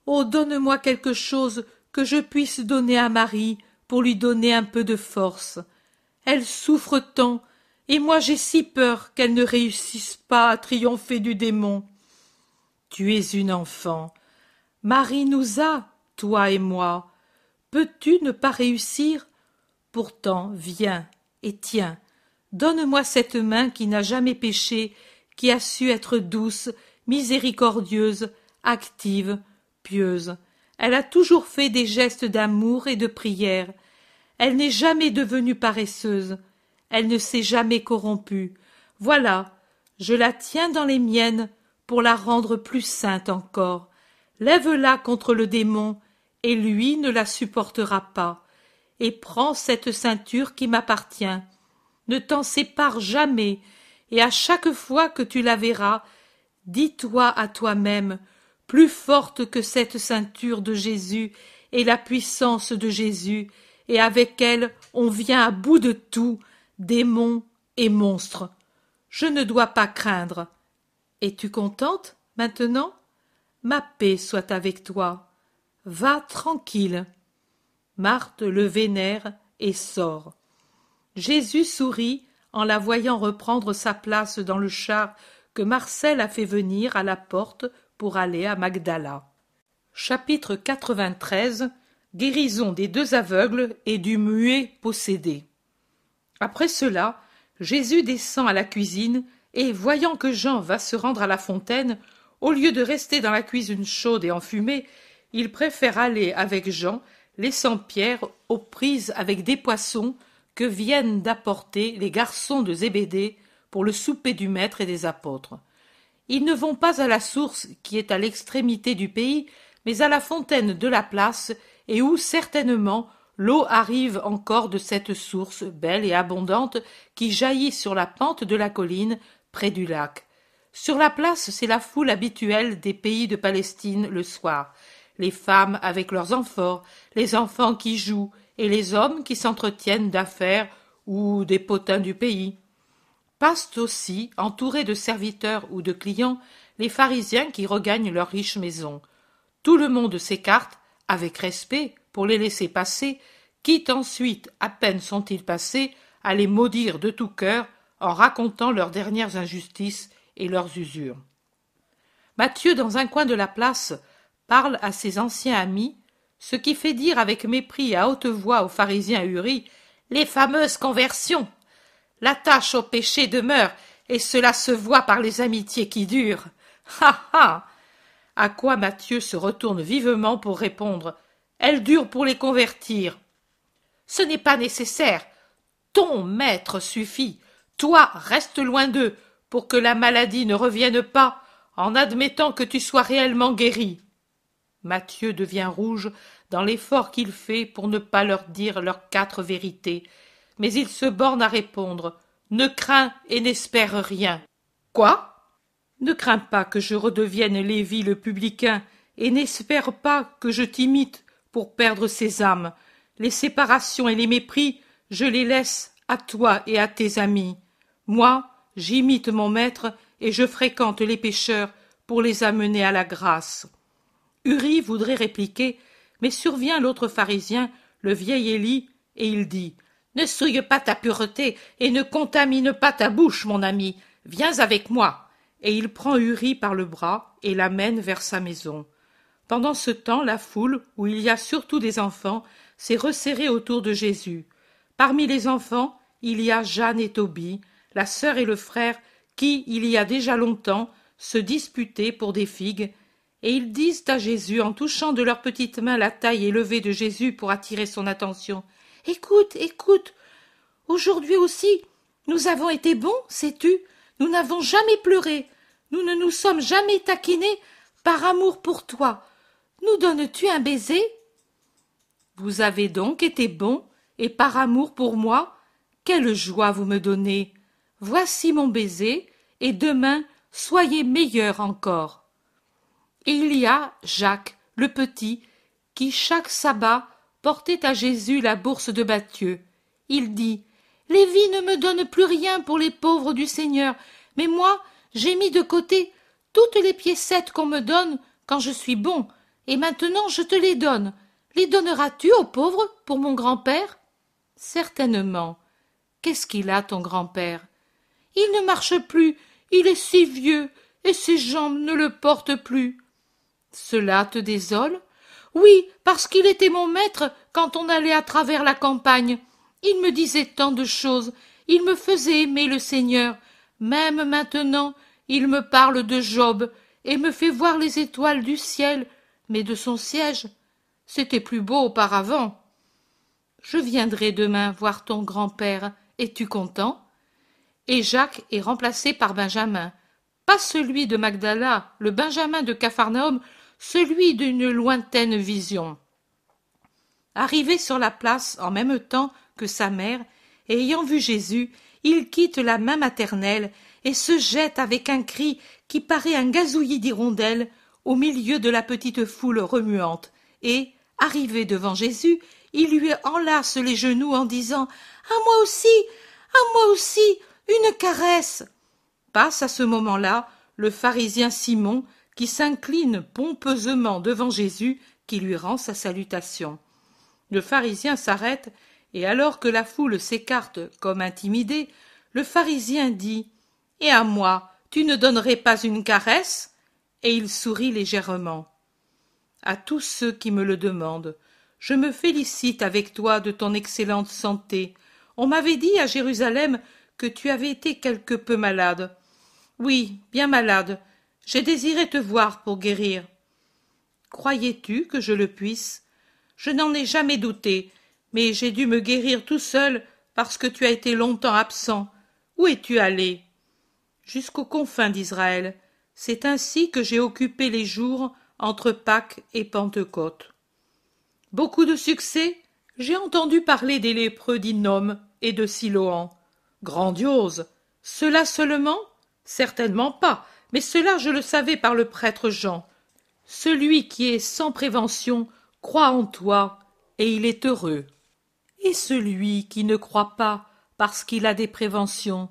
Oh, donne-moi quelque chose que je puisse donner à Marie pour lui donner un peu de force. Elle souffre tant, et moi j'ai si peur qu'elle ne réussisse pas à triompher du démon. Tu es une enfant. Marie nous a, toi et moi. Peux-tu ne pas réussir? Pourtant, viens et tiens. Donne-moi cette main qui n'a jamais péché, qui a su être douce, miséricordieuse, active, pieuse. Elle a toujours fait des gestes d'amour et de prière. Elle n'est jamais devenue paresseuse. Elle ne s'est jamais corrompue. Voilà, je la tiens dans les miennes pour la rendre plus sainte encore. Lève-la contre le démon, et lui ne la supportera pas. Et prends cette ceinture qui m'appartient. Ne t'en sépare jamais, et à chaque fois que tu la verras, dis-toi à toi-même, plus forte que cette ceinture de Jésus et la puissance de Jésus, et avec elle on vient à bout de tout, démons et monstres. Je ne dois pas craindre. Es-tu contente maintenant? Ma paix soit avec toi. Va tranquille. Marthe le vénère et sort. Jésus sourit en la voyant reprendre sa place dans le char que Marcel a fait venir à la porte pour aller à Magdala. Chapitre 93 Guérison des deux aveugles et du muet possédé. Après cela, Jésus descend à la cuisine et, voyant que Jean va se rendre à la fontaine, au lieu de rester dans la cuisine chaude et enfumée, il préfère aller avec Jean, laissant Pierre aux prises avec des poissons que viennent d'apporter les garçons de Zébédée pour le souper du maître et des apôtres. Ils ne vont pas à la source qui est à l'extrémité du pays, mais à la fontaine de la place, et où certainement l'eau arrive encore de cette source belle et abondante qui jaillit sur la pente de la colline près du lac. Sur la place, c'est la foule habituelle des pays de Palestine le soir, les femmes avec leurs enfants, les enfants qui jouent, et les hommes qui s'entretiennent d'affaires ou des potins du pays. Passent aussi, entourés de serviteurs ou de clients, les pharisiens qui regagnent leur riche maison. Tout le monde s'écarte, avec respect, pour les laisser passer, quitte ensuite, à peine sont-ils passés, à les maudire de tout cœur en racontant leurs dernières injustices et leurs usures. Matthieu, dans un coin de la place, parle à ses anciens amis, ce qui fait dire avec mépris à haute voix aux pharisiens Uri les fameuses conversions. La tâche au péché demeure, et cela se voit par les amitiés qui durent. Ha ha À quoi Matthieu se retourne vivement pour répondre Elles durent pour les convertir. Ce n'est pas nécessaire. Ton maître suffit. Toi, reste loin d'eux, pour que la maladie ne revienne pas, en admettant que tu sois réellement guéri. Mathieu devient rouge dans l'effort qu'il fait pour ne pas leur dire leurs quatre vérités, mais il se borne à répondre Ne crains et n'espère rien. Quoi? Ne crains pas que je redevienne Lévi le publicain, et n'espère pas que je t'imite pour perdre ses âmes. Les séparations et les mépris, je les laisse à toi et à tes amis. Moi, j'imite mon maître et je fréquente les pécheurs pour les amener à la grâce. Uri voudrait répliquer, mais survient l'autre pharisien, le vieil Élie, et il dit Ne souille pas ta pureté et ne contamine pas ta bouche, mon ami. Viens avec moi. Et il prend Uri par le bras et l'amène vers sa maison. Pendant ce temps, la foule, où il y a surtout des enfants, s'est resserrée autour de Jésus. Parmi les enfants, il y a Jeanne et Tobie, la sœur et le frère, qui, il y a déjà longtemps, se disputaient pour des figues, et ils disent à Jésus, en touchant de leurs petites mains la taille élevée de Jésus pour attirer son attention. Écoute, écoute. Aujourd'hui aussi, nous avons été bons, sais-tu? Nous n'avons jamais pleuré. Nous ne nous sommes jamais taquinés par amour pour toi. Nous donnes-tu un baiser? Vous avez donc été bons, et par amour pour moi, quelle joie vous me donnez. Voici mon baiser, et demain soyez meilleurs encore. Et il y a Jacques, le petit, qui chaque sabbat portait à Jésus la bourse de Matthieu. Il dit Lévi ne me donne plus rien pour les pauvres du Seigneur, mais moi j'ai mis de côté toutes les piécettes qu'on me donne quand je suis bon, et maintenant je te les donne. Les donneras-tu aux pauvres pour mon grand-père? Certainement. Qu'est-ce qu'il a, ton grand-père? Il ne marche plus, il est si vieux, et ses jambes ne le portent plus. Cela te désole? Oui, parce qu'il était mon maître quand on allait à travers la campagne. Il me disait tant de choses, il me faisait aimer le Seigneur. Même maintenant, il me parle de Job et me fait voir les étoiles du ciel, mais de son siège. C'était plus beau auparavant. Je viendrai demain voir ton grand-père. Es-tu content? Et Jacques est remplacé par Benjamin. Pas celui de Magdala, le Benjamin de Capharnaüm celui d'une lointaine vision. Arrivé sur la place en même temps que sa mère, et ayant vu Jésus, il quitte la main maternelle et se jette avec un cri qui paraît un gazouillis d'hirondelles au milieu de la petite foule remuante, et, arrivé devant Jésus, il lui enlace les genoux en disant À moi aussi, à moi aussi, une caresse. Passe à ce moment-là le pharisien Simon, qui s'incline pompeusement devant Jésus qui lui rend sa salutation. Le pharisien s'arrête, et alors que la foule s'écarte comme intimidée, le pharisien dit Et à moi, tu ne donnerais pas une caresse? Et il sourit légèrement. À tous ceux qui me le demandent, je me félicite avec toi de ton excellente santé. On m'avait dit à Jérusalem que tu avais été quelque peu malade. Oui, bien malade. J'ai désiré te voir pour guérir. Croyais-tu que je le puisse? Je n'en ai jamais douté, mais j'ai dû me guérir tout seul parce que tu as été longtemps absent. Où es-tu allé? Jusqu'aux confins d'Israël. C'est ainsi que j'ai occupé les jours entre Pâques et Pentecôte. Beaucoup de succès? J'ai entendu parler des lépreux d'Innom et de Siloan. Grandiose Cela seulement? Certainement pas, mais cela je le savais par le prêtre Jean. Celui qui est sans prévention croit en toi, et il est heureux. Et celui qui ne croit pas parce qu'il a des préventions,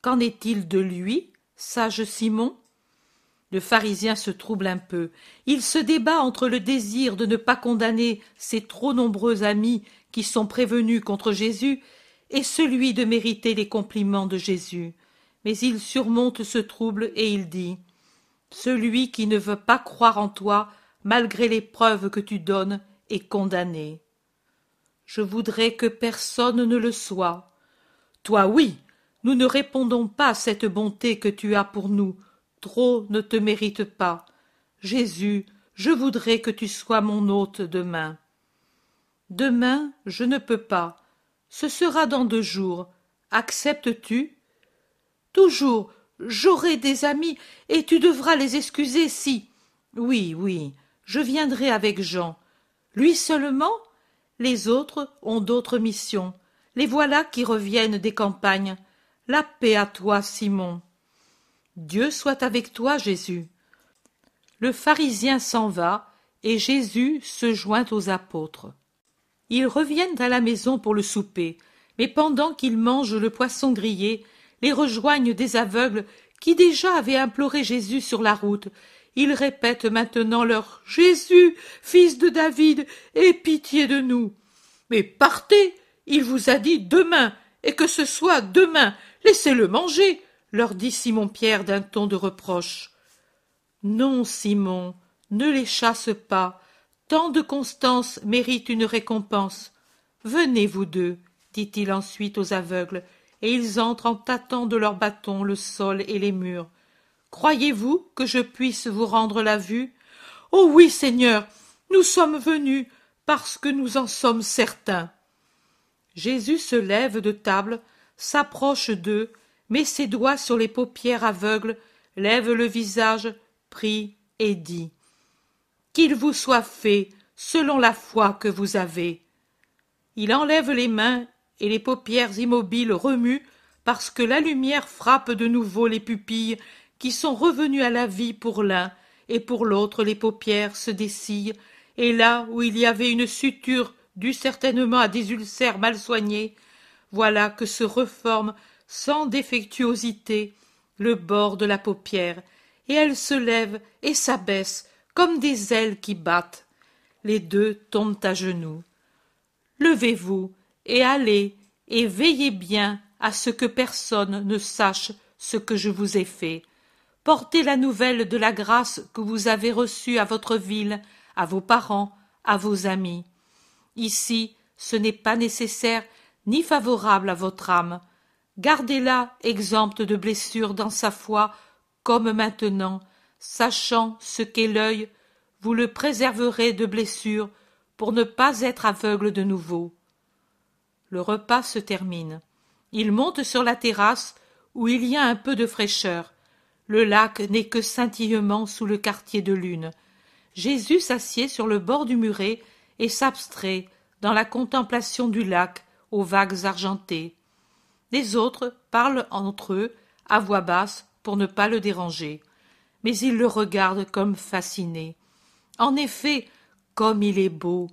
qu'en est-il de lui, sage Simon? Le pharisien se trouble un peu. Il se débat entre le désir de ne pas condamner ses trop nombreux amis qui sont prévenus contre Jésus et celui de mériter les compliments de Jésus. Mais il surmonte ce trouble et il dit celui qui ne veut pas croire en toi, malgré les preuves que tu donnes, est condamné. Je voudrais que personne ne le soit. Toi oui, nous ne répondons pas à cette bonté que tu as pour nous. Trop ne te mérite pas. Jésus, je voudrais que tu sois mon hôte demain. Demain, je ne peux pas. Ce sera dans deux jours. Acceptes-tu? Toujours, J'aurai des amis, et tu devras les excuser si. Oui, oui, je viendrai avec Jean. Lui seulement? Les autres ont d'autres missions. Les voilà qui reviennent des campagnes. La paix à toi, Simon. Dieu soit avec toi, Jésus. Le pharisien s'en va, et Jésus se joint aux apôtres. Ils reviennent à la maison pour le souper, mais pendant qu'ils mangent le poisson grillé, les rejoignent des aveugles qui déjà avaient imploré Jésus sur la route. Ils répètent maintenant leur Jésus, fils de David, aie pitié de nous. Mais partez, il vous a dit demain, et que ce soit demain, laissez-le manger, leur dit Simon Pierre d'un ton de reproche. Non, Simon, ne les chasse pas. Tant de constance mérite une récompense. Venez, vous deux, dit-il ensuite aux aveugles, et ils entrent en tâtant de leurs bâtons le sol et les murs. Croyez-vous que je puisse vous rendre la vue? Oh oui, Seigneur, nous sommes venus parce que nous en sommes certains. Jésus se lève de table, s'approche d'eux, met ses doigts sur les paupières aveugles, lève le visage, prie et dit Qu'il vous soit fait selon la foi que vous avez. Il enlève les mains et les paupières immobiles remuent parce que la lumière frappe de nouveau les pupilles qui sont revenues à la vie pour l'un et pour l'autre les paupières se dessillent et là où il y avait une suture due certainement à des ulcères mal soignés voilà que se reforme sans défectuosité le bord de la paupière et elle se lève et s'abaisse comme des ailes qui battent les deux tombent à genoux levez-vous et allez et veillez bien à ce que personne ne sache ce que je vous ai fait. Portez la nouvelle de la grâce que vous avez reçue à votre ville, à vos parents, à vos amis. Ici, ce n'est pas nécessaire ni favorable à votre âme. Gardez-la exempte de blessures dans sa foi, comme maintenant, sachant ce qu'est l'œil, vous le préserverez de blessures pour ne pas être aveugle de nouveau. Le repas se termine. Il monte sur la terrasse où il y a un peu de fraîcheur. Le lac n'est que scintillement sous le quartier de lune. Jésus s'assied sur le bord du muret et s'abstrait dans la contemplation du lac aux vagues argentées. Les autres parlent entre eux à voix basse pour ne pas le déranger. Mais ils le regardent comme fascinés. En effet, comme il est beau,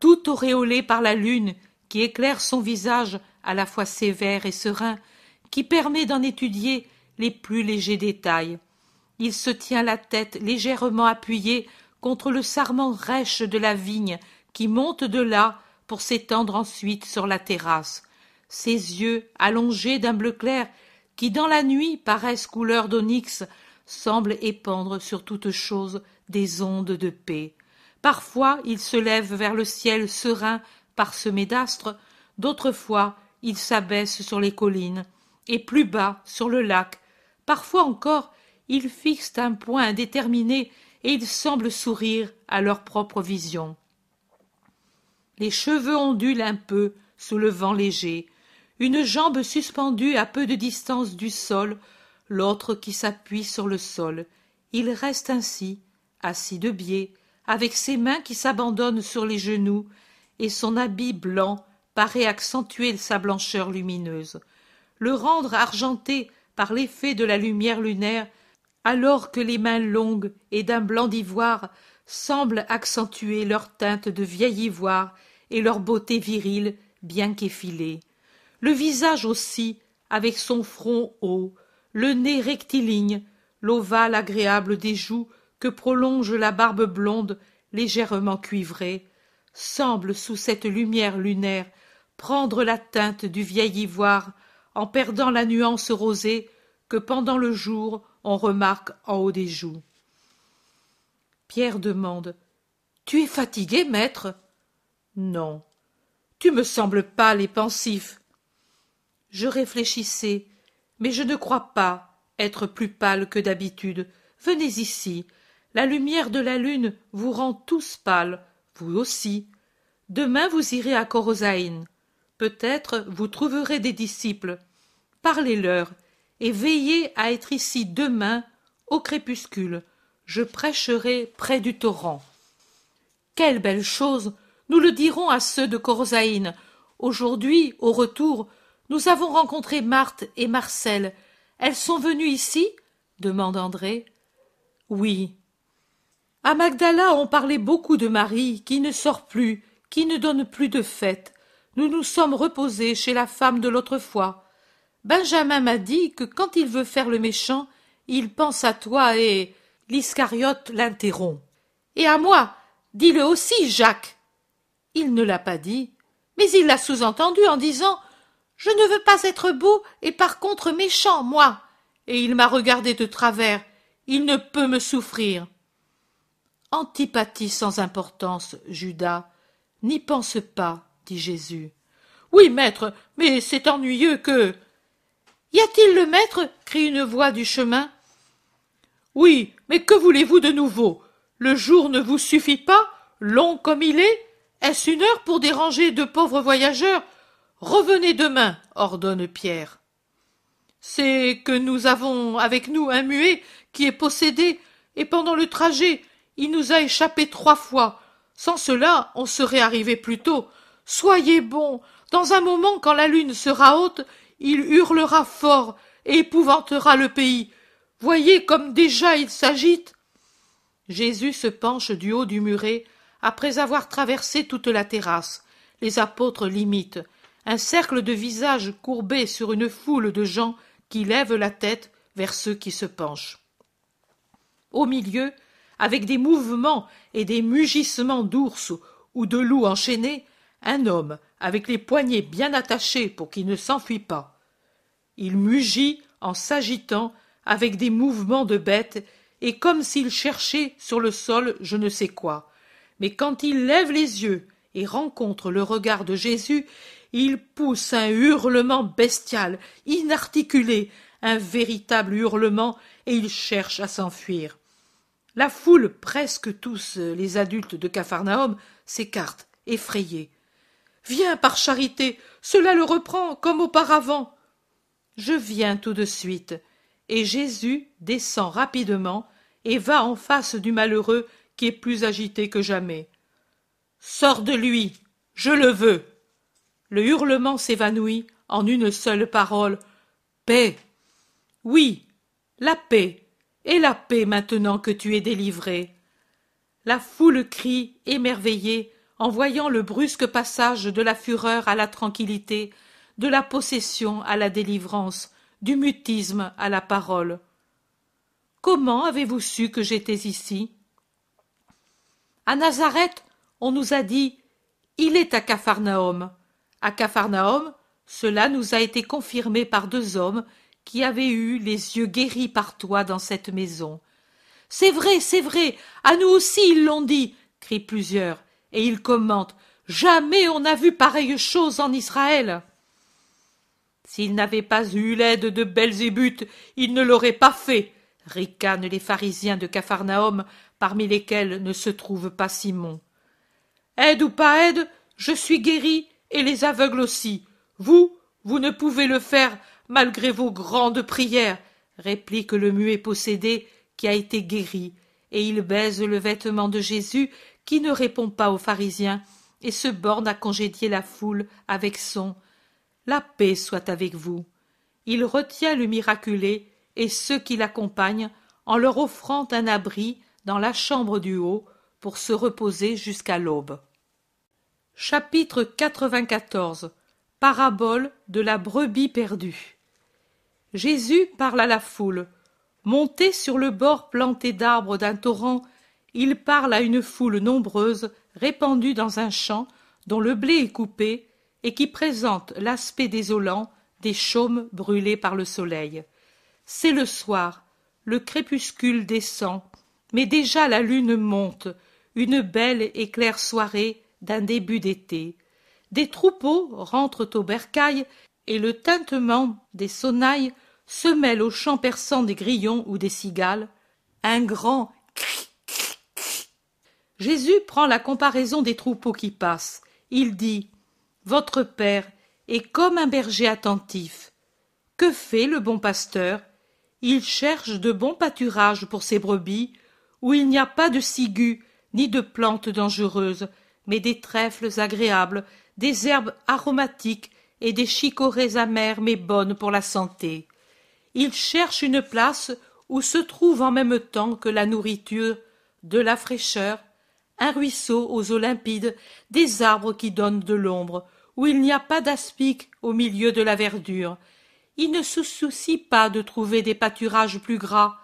tout auréolé par la lune qui éclaire son visage à la fois sévère et serein, qui permet d'en étudier les plus légers détails. Il se tient la tête légèrement appuyée contre le sarment rêche de la vigne qui monte de là pour s'étendre ensuite sur la terrasse. Ses yeux, allongés d'un bleu clair, qui dans la nuit paraissent couleur d'onyx, semblent épandre sur toute chose des ondes de paix. Parfois il se lève vers le ciel serein parsemé d'astres, d'autres fois il s'abaisse sur les collines, et plus bas sur le lac. Parfois encore ils fixent un point indéterminé et ils semblent sourire à leur propre vision. Les cheveux ondulent un peu sous le vent léger, une jambe suspendue à peu de distance du sol, l'autre qui s'appuie sur le sol. Il reste ainsi, assis de biais, avec ses mains qui s'abandonnent sur les genoux, et son habit blanc paraît accentuer sa blancheur lumineuse, le rendre argenté par l'effet de la lumière lunaire, alors que les mains longues et d'un blanc d'ivoire semblent accentuer leur teinte de vieil ivoire et leur beauté virile bien qu'effilée. Le visage aussi, avec son front haut, le nez rectiligne, l'ovale agréable des joues que prolonge la barbe blonde légèrement cuivrée, semble sous cette lumière lunaire prendre la teinte du vieil ivoire en perdant la nuance rosée que pendant le jour on remarque en haut des joues. Pierre demande. Tu es fatigué, maître? Non. Tu me sembles pâle et pensif. Je réfléchissais, mais je ne crois pas être plus pâle que d'habitude. Venez ici. La lumière de la lune vous rend tous pâles, vous aussi. Demain vous irez à Corosaïne. Peut-être vous trouverez des disciples. Parlez-leur, et veillez à être ici demain au crépuscule. Je prêcherai près du torrent. Quelle belle chose. Nous le dirons à ceux de Corosaïne. Aujourd'hui, au retour, nous avons rencontré Marthe et Marcel. Elles sont venues ici? demande André. Oui. À Magdala, on parlait beaucoup de Marie, qui ne sort plus, qui ne donne plus de fêtes. Nous nous sommes reposés chez la femme de l'autre fois. Benjamin m'a dit que quand il veut faire le méchant, il pense à toi et. L'Iscariote l'interrompt. Et à moi. Dis-le aussi, Jacques. Il ne l'a pas dit, mais il l'a sous-entendu en disant Je ne veux pas être beau et par contre méchant, moi. Et il m'a regardé de travers. Il ne peut me souffrir. Antipathie sans importance, Judas. N'y pense pas, dit Jésus. Oui, maître, mais c'est ennuyeux que. Y a-t-il le maître? crie une voix du chemin. Oui, mais que voulez-vous de nouveau? Le jour ne vous suffit pas, long comme il est? Est-ce une heure pour déranger de pauvres voyageurs? Revenez demain, ordonne Pierre. C'est que nous avons avec nous un muet qui est possédé, et pendant le trajet, il nous a échappé trois fois. Sans cela, on serait arrivé plus tôt. Soyez bon. Dans un moment, quand la lune sera haute, il hurlera fort et épouvantera le pays. Voyez comme déjà il s'agite. Jésus se penche du haut du muret, après avoir traversé toute la terrasse. Les apôtres l'imitent. Un cercle de visages courbés sur une foule de gens qui lèvent la tête vers ceux qui se penchent. Au milieu, avec des mouvements et des mugissements d'ours ou de loups enchaînés, un homme avec les poignets bien attachés pour qu'il ne s'enfuit pas. Il mugit en s'agitant avec des mouvements de bête et comme s'il cherchait sur le sol je ne sais quoi. Mais quand il lève les yeux et rencontre le regard de Jésus, il pousse un hurlement bestial, inarticulé, un véritable hurlement, et il cherche à s'enfuir. La foule, presque tous les adultes de Capharnaüm, s'écarte, effrayés. Viens par charité, cela le reprend comme auparavant. Je viens tout de suite. Et Jésus descend rapidement et va en face du malheureux qui est plus agité que jamais. Sors de lui. Je le veux. Le hurlement s'évanouit en une seule parole. Paix. Oui, la paix. Et la paix maintenant que tu es délivré. La foule crie, émerveillée, en voyant le brusque passage de la fureur à la tranquillité, de la possession à la délivrance, du mutisme à la parole. Comment avez-vous su que j'étais ici? À Nazareth, on nous a dit Il est à Capharnaüm. À Capharnaüm, cela nous a été confirmé par deux hommes qui avait eu les yeux guéris par toi dans cette maison. C'est vrai, c'est vrai, à nous aussi ils l'ont dit, crient plusieurs, et ils commentent. Jamais on n'a vu pareille chose en Israël. S'il n'avait pas eu l'aide de Belzébuth, il ne l'aurait pas fait, ricanent les pharisiens de Capharnaüm, parmi lesquels ne se trouve pas Simon. Aide ou pas aide, je suis guéri, et les aveugles aussi. Vous, vous ne pouvez le faire malgré vos grandes prières, réplique le muet possédé qui a été guéri, et il baise le vêtement de Jésus qui ne répond pas aux pharisiens et se borne à congédier la foule avec son La paix soit avec vous. Il retient le miraculé et ceux qui l'accompagnent en leur offrant un abri dans la chambre du haut pour se reposer jusqu'à l'aube. Chapitre 94 Parabole de la brebis perdue Jésus parle à la foule. Monté sur le bord planté d'arbres d'un torrent, il parle à une foule nombreuse répandue dans un champ dont le blé est coupé et qui présente l'aspect désolant des chaumes brûlés par le soleil. C'est le soir, le crépuscule descend, mais déjà la lune monte, une belle et claire soirée d'un début d'été. Des troupeaux rentrent au bercail et le tintement des sonnailles se mêle au chant perçant des grillons ou des cigales. Un grand Jésus prend la comparaison des troupeaux qui passent. Il dit Votre Père est comme un berger attentif. Que fait le bon pasteur? Il cherche de bons pâturages pour ses brebis, où il n'y a pas de ciguë ni de plantes dangereuses, mais des trèfles agréables, des herbes aromatiques et des chicorées amères mais bonnes pour la santé. Il cherche une place où se trouve en même temps que la nourriture, de la fraîcheur, un ruisseau aux eaux limpides, des arbres qui donnent de l'ombre, où il n'y a pas d'aspic au milieu de la verdure. Il ne se soucie pas de trouver des pâturages plus gras,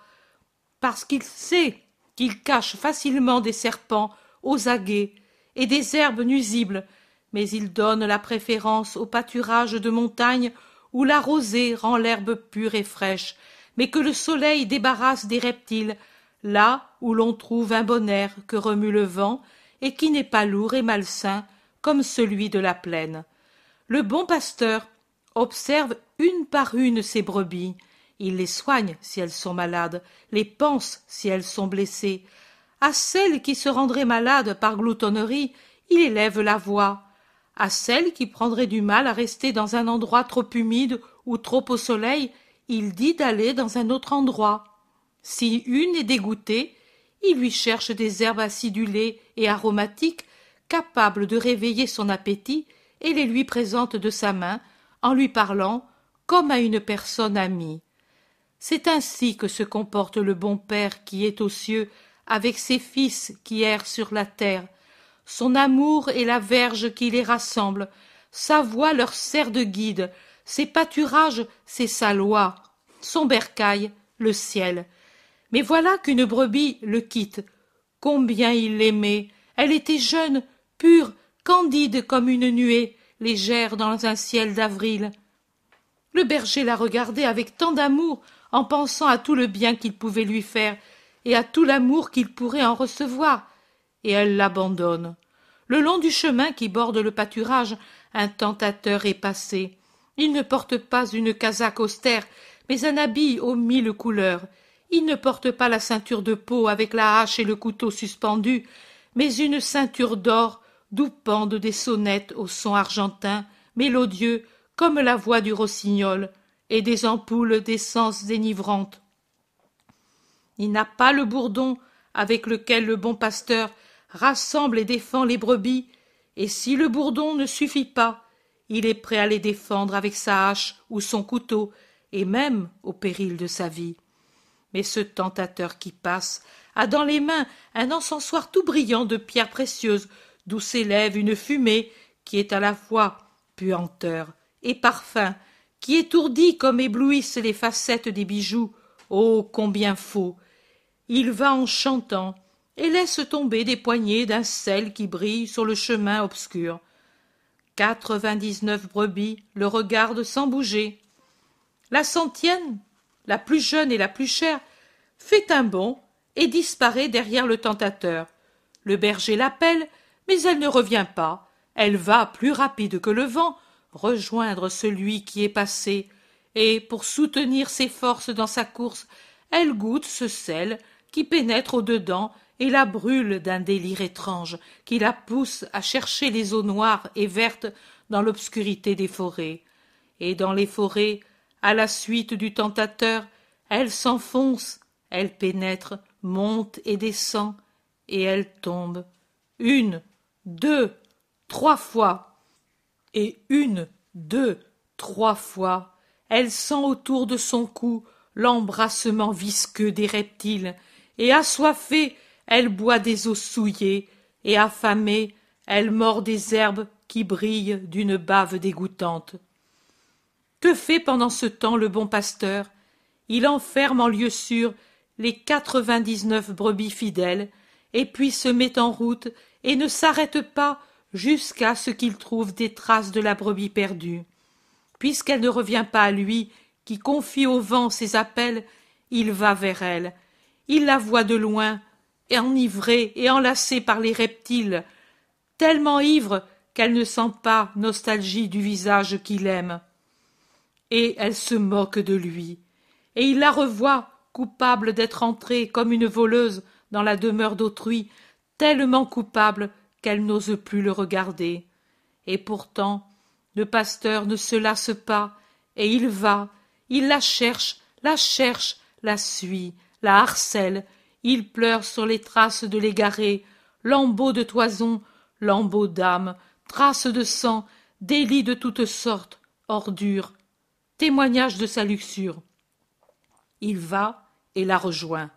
parce qu'il sait qu'il cache facilement des serpents aux aguets et des herbes nuisibles, mais il donne la préférence aux pâturages de montagne où la rosée rend l'herbe pure et fraîche, mais que le soleil débarrasse des reptiles, là où l'on trouve un bon air que remue le vent et qui n'est pas lourd et malsain comme celui de la plaine. Le bon pasteur observe une par une ses brebis, il les soigne si elles sont malades, les pense si elles sont blessées. À celles qui se rendraient malades par gloutonnerie, il élève la voix. À celles qui prendraient du mal à rester dans un endroit trop humide ou trop au soleil, il dit d'aller dans un autre endroit. Si une est dégoûtée, il lui cherche des herbes acidulées et aromatiques capables de réveiller son appétit et les lui présente de sa main en lui parlant comme à une personne amie. C'est ainsi que se comporte le bon Père qui est aux cieux avec ses fils qui errent sur la terre. Son amour est la verge qui les rassemble, sa voix leur sert de guide, ses pâturages, c'est sa loi, son bercail, le ciel, mais voilà qu'une brebis le quitte. Combien il l'aimait. Elle était jeune, pure, candide comme une nuée, légère dans un ciel d'avril. Le berger la regardait avec tant d'amour, en pensant à tout le bien qu'il pouvait lui faire, et à tout l'amour qu'il pourrait en recevoir, et elle l'abandonne. Le long du chemin qui borde le pâturage, un tentateur est passé. Il ne porte pas une casaque austère, mais un habit aux mille couleurs, il ne porte pas la ceinture de peau avec la hache et le couteau suspendus, mais une ceinture d'or d'où pendent des sonnettes au son argentin, mélodieux comme la voix du rossignol, et des ampoules d'essence dénivrante. Il n'a pas le bourdon avec lequel le bon pasteur rassemble et défend les brebis, et si le bourdon ne suffit pas, il est prêt à les défendre avec sa hache ou son couteau, et même au péril de sa vie. Mais ce tentateur qui passe a dans les mains un encensoir tout brillant de pierres précieuses d'où s'élève une fumée qui est à la fois puanteur et parfum qui étourdit comme éblouissent les facettes des bijoux. Oh combien faux il va en chantant et laisse tomber des poignées d'un sel qui brille sur le chemin obscur quatre-vingt-dix-neuf brebis le regardent sans bouger La centième, la plus jeune et la plus chère, fait un bond et disparaît derrière le tentateur. Le berger l'appelle, mais elle ne revient pas. Elle va, plus rapide que le vent, rejoindre celui qui est passé, et, pour soutenir ses forces dans sa course, elle goûte ce sel qui pénètre au dedans et la brûle d'un délire étrange qui la pousse à chercher les eaux noires et vertes dans l'obscurité des forêts. Et dans les forêts, à la suite du tentateur, elle s'enfonce, elle pénètre, monte et descend, et elle tombe. Une, deux, trois fois. Et une, deux, trois fois, elle sent autour de son cou l'embrassement visqueux des reptiles, et assoiffée, elle boit des eaux souillées, et affamée, elle mord des herbes qui brillent d'une bave dégoûtante. Que fait pendant ce temps le bon pasteur? Il enferme en lieu sûr les quatre-vingt-dix-neuf brebis fidèles, et puis se met en route et ne s'arrête pas jusqu'à ce qu'il trouve des traces de la brebis perdue. Puisqu'elle ne revient pas à lui, qui confie au vent ses appels, il va vers elle. Il la voit de loin, enivrée et enlacée par les reptiles, tellement ivre qu'elle ne sent pas nostalgie du visage qu'il aime. Et elle se moque de lui, et il la revoit coupable d'être entrée comme une voleuse dans la demeure d'autrui, tellement coupable qu'elle n'ose plus le regarder. Et pourtant, le pasteur ne se lasse pas, et il va, il la cherche, la cherche, la suit, la harcèle, il pleure sur les traces de l'égaré, lambeaux de toison, lambeaux d'âme, traces de sang, délits de toutes sortes, ordures, témoignages de sa luxure. Il va et la rejoint.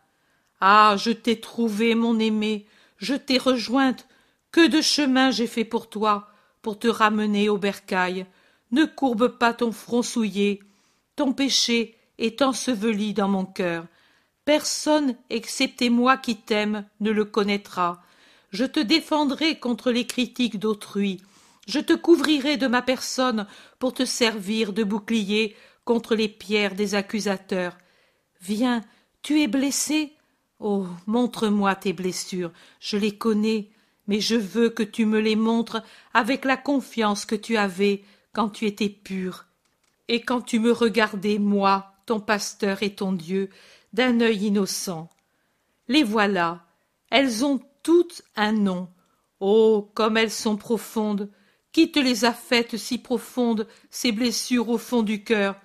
Ah. Je t'ai trouvé, mon aimé, je t'ai rejointe. Que de chemin j'ai fait pour toi, pour te ramener au bercail. Ne courbe pas ton front souillé. Ton péché est enseveli dans mon cœur. Personne, excepté moi qui t'aime, ne le connaîtra. Je te défendrai contre les critiques d'autrui. Je te couvrirai de ma personne pour te servir de bouclier contre les pierres des accusateurs. Viens, tu es blessé? Oh. Montre moi tes blessures, je les connais, mais je veux que tu me les montres avec la confiance que tu avais quand tu étais pur, et quand tu me regardais, moi, ton pasteur et ton Dieu, d'un œil innocent. Les voilà. Elles ont toutes un nom. Oh. Comme elles sont profondes. Qui te les a faites si profondes, ces blessures au fond du cœur?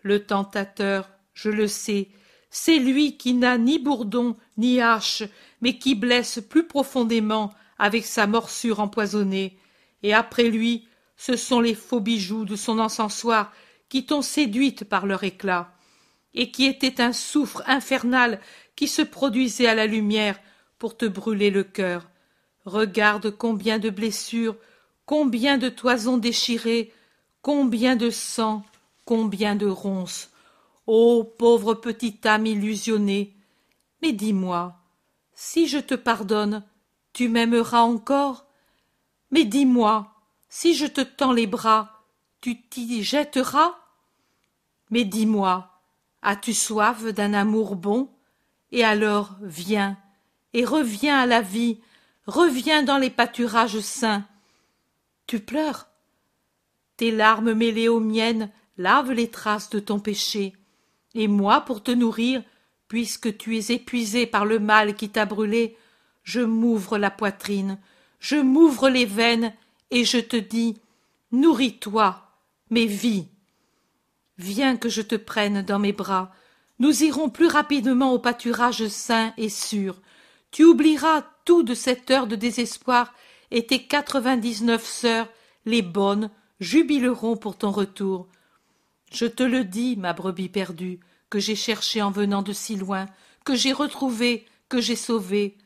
Le tentateur, je le sais, c'est lui qui n'a ni bourdon ni hache, mais qui blesse plus profondément avec sa morsure empoisonnée. Et après lui, ce sont les faux bijoux de son encensoir qui t'ont séduite par leur éclat, et qui étaient un soufre infernal qui se produisait à la lumière pour te brûler le cœur. Regarde combien de blessures, combien de toisons déchirées, combien de sang, combien de ronces. Ô pauvre petite âme illusionnée, mais dis-moi, si je te pardonne, tu m'aimeras encore? Mais dis-moi, si je te tends les bras, tu t'y jetteras? Mais dis-moi, as-tu soif d'un amour bon Et alors viens, et reviens à la vie, reviens dans les pâturages saints. Tu pleures Tes larmes mêlées aux miennes lavent les traces de ton péché et moi pour te nourrir, puisque tu es épuisé par le mal qui t'a brûlé, je m'ouvre la poitrine, je m'ouvre les veines, et je te dis Nourris-toi, mais vis. Viens que je te prenne dans mes bras. Nous irons plus rapidement au pâturage sain et sûr. Tu oublieras tout de cette heure de désespoir, et tes quatre-vingt-dix-neuf sœurs, les bonnes, jubileront pour ton retour. Je te le dis, ma brebis perdue, que j'ai cherchée en venant de si loin, que j'ai retrouvée, que j'ai sauvée.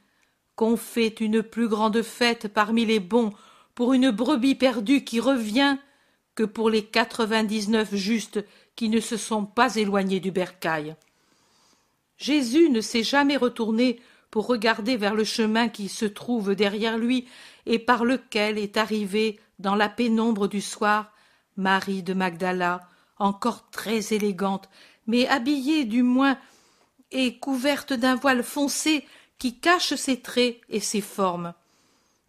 Qu'on fait une plus grande fête parmi les bons pour une brebis perdue qui revient que pour les quatre-vingt-dix-neuf justes qui ne se sont pas éloignés du bercail. Jésus ne s'est jamais retourné pour regarder vers le chemin qui se trouve derrière lui et par lequel est arrivée, dans la pénombre du soir, Marie de Magdala, encore très élégante, mais habillée du moins et couverte d'un voile foncé qui cache ses traits et ses formes.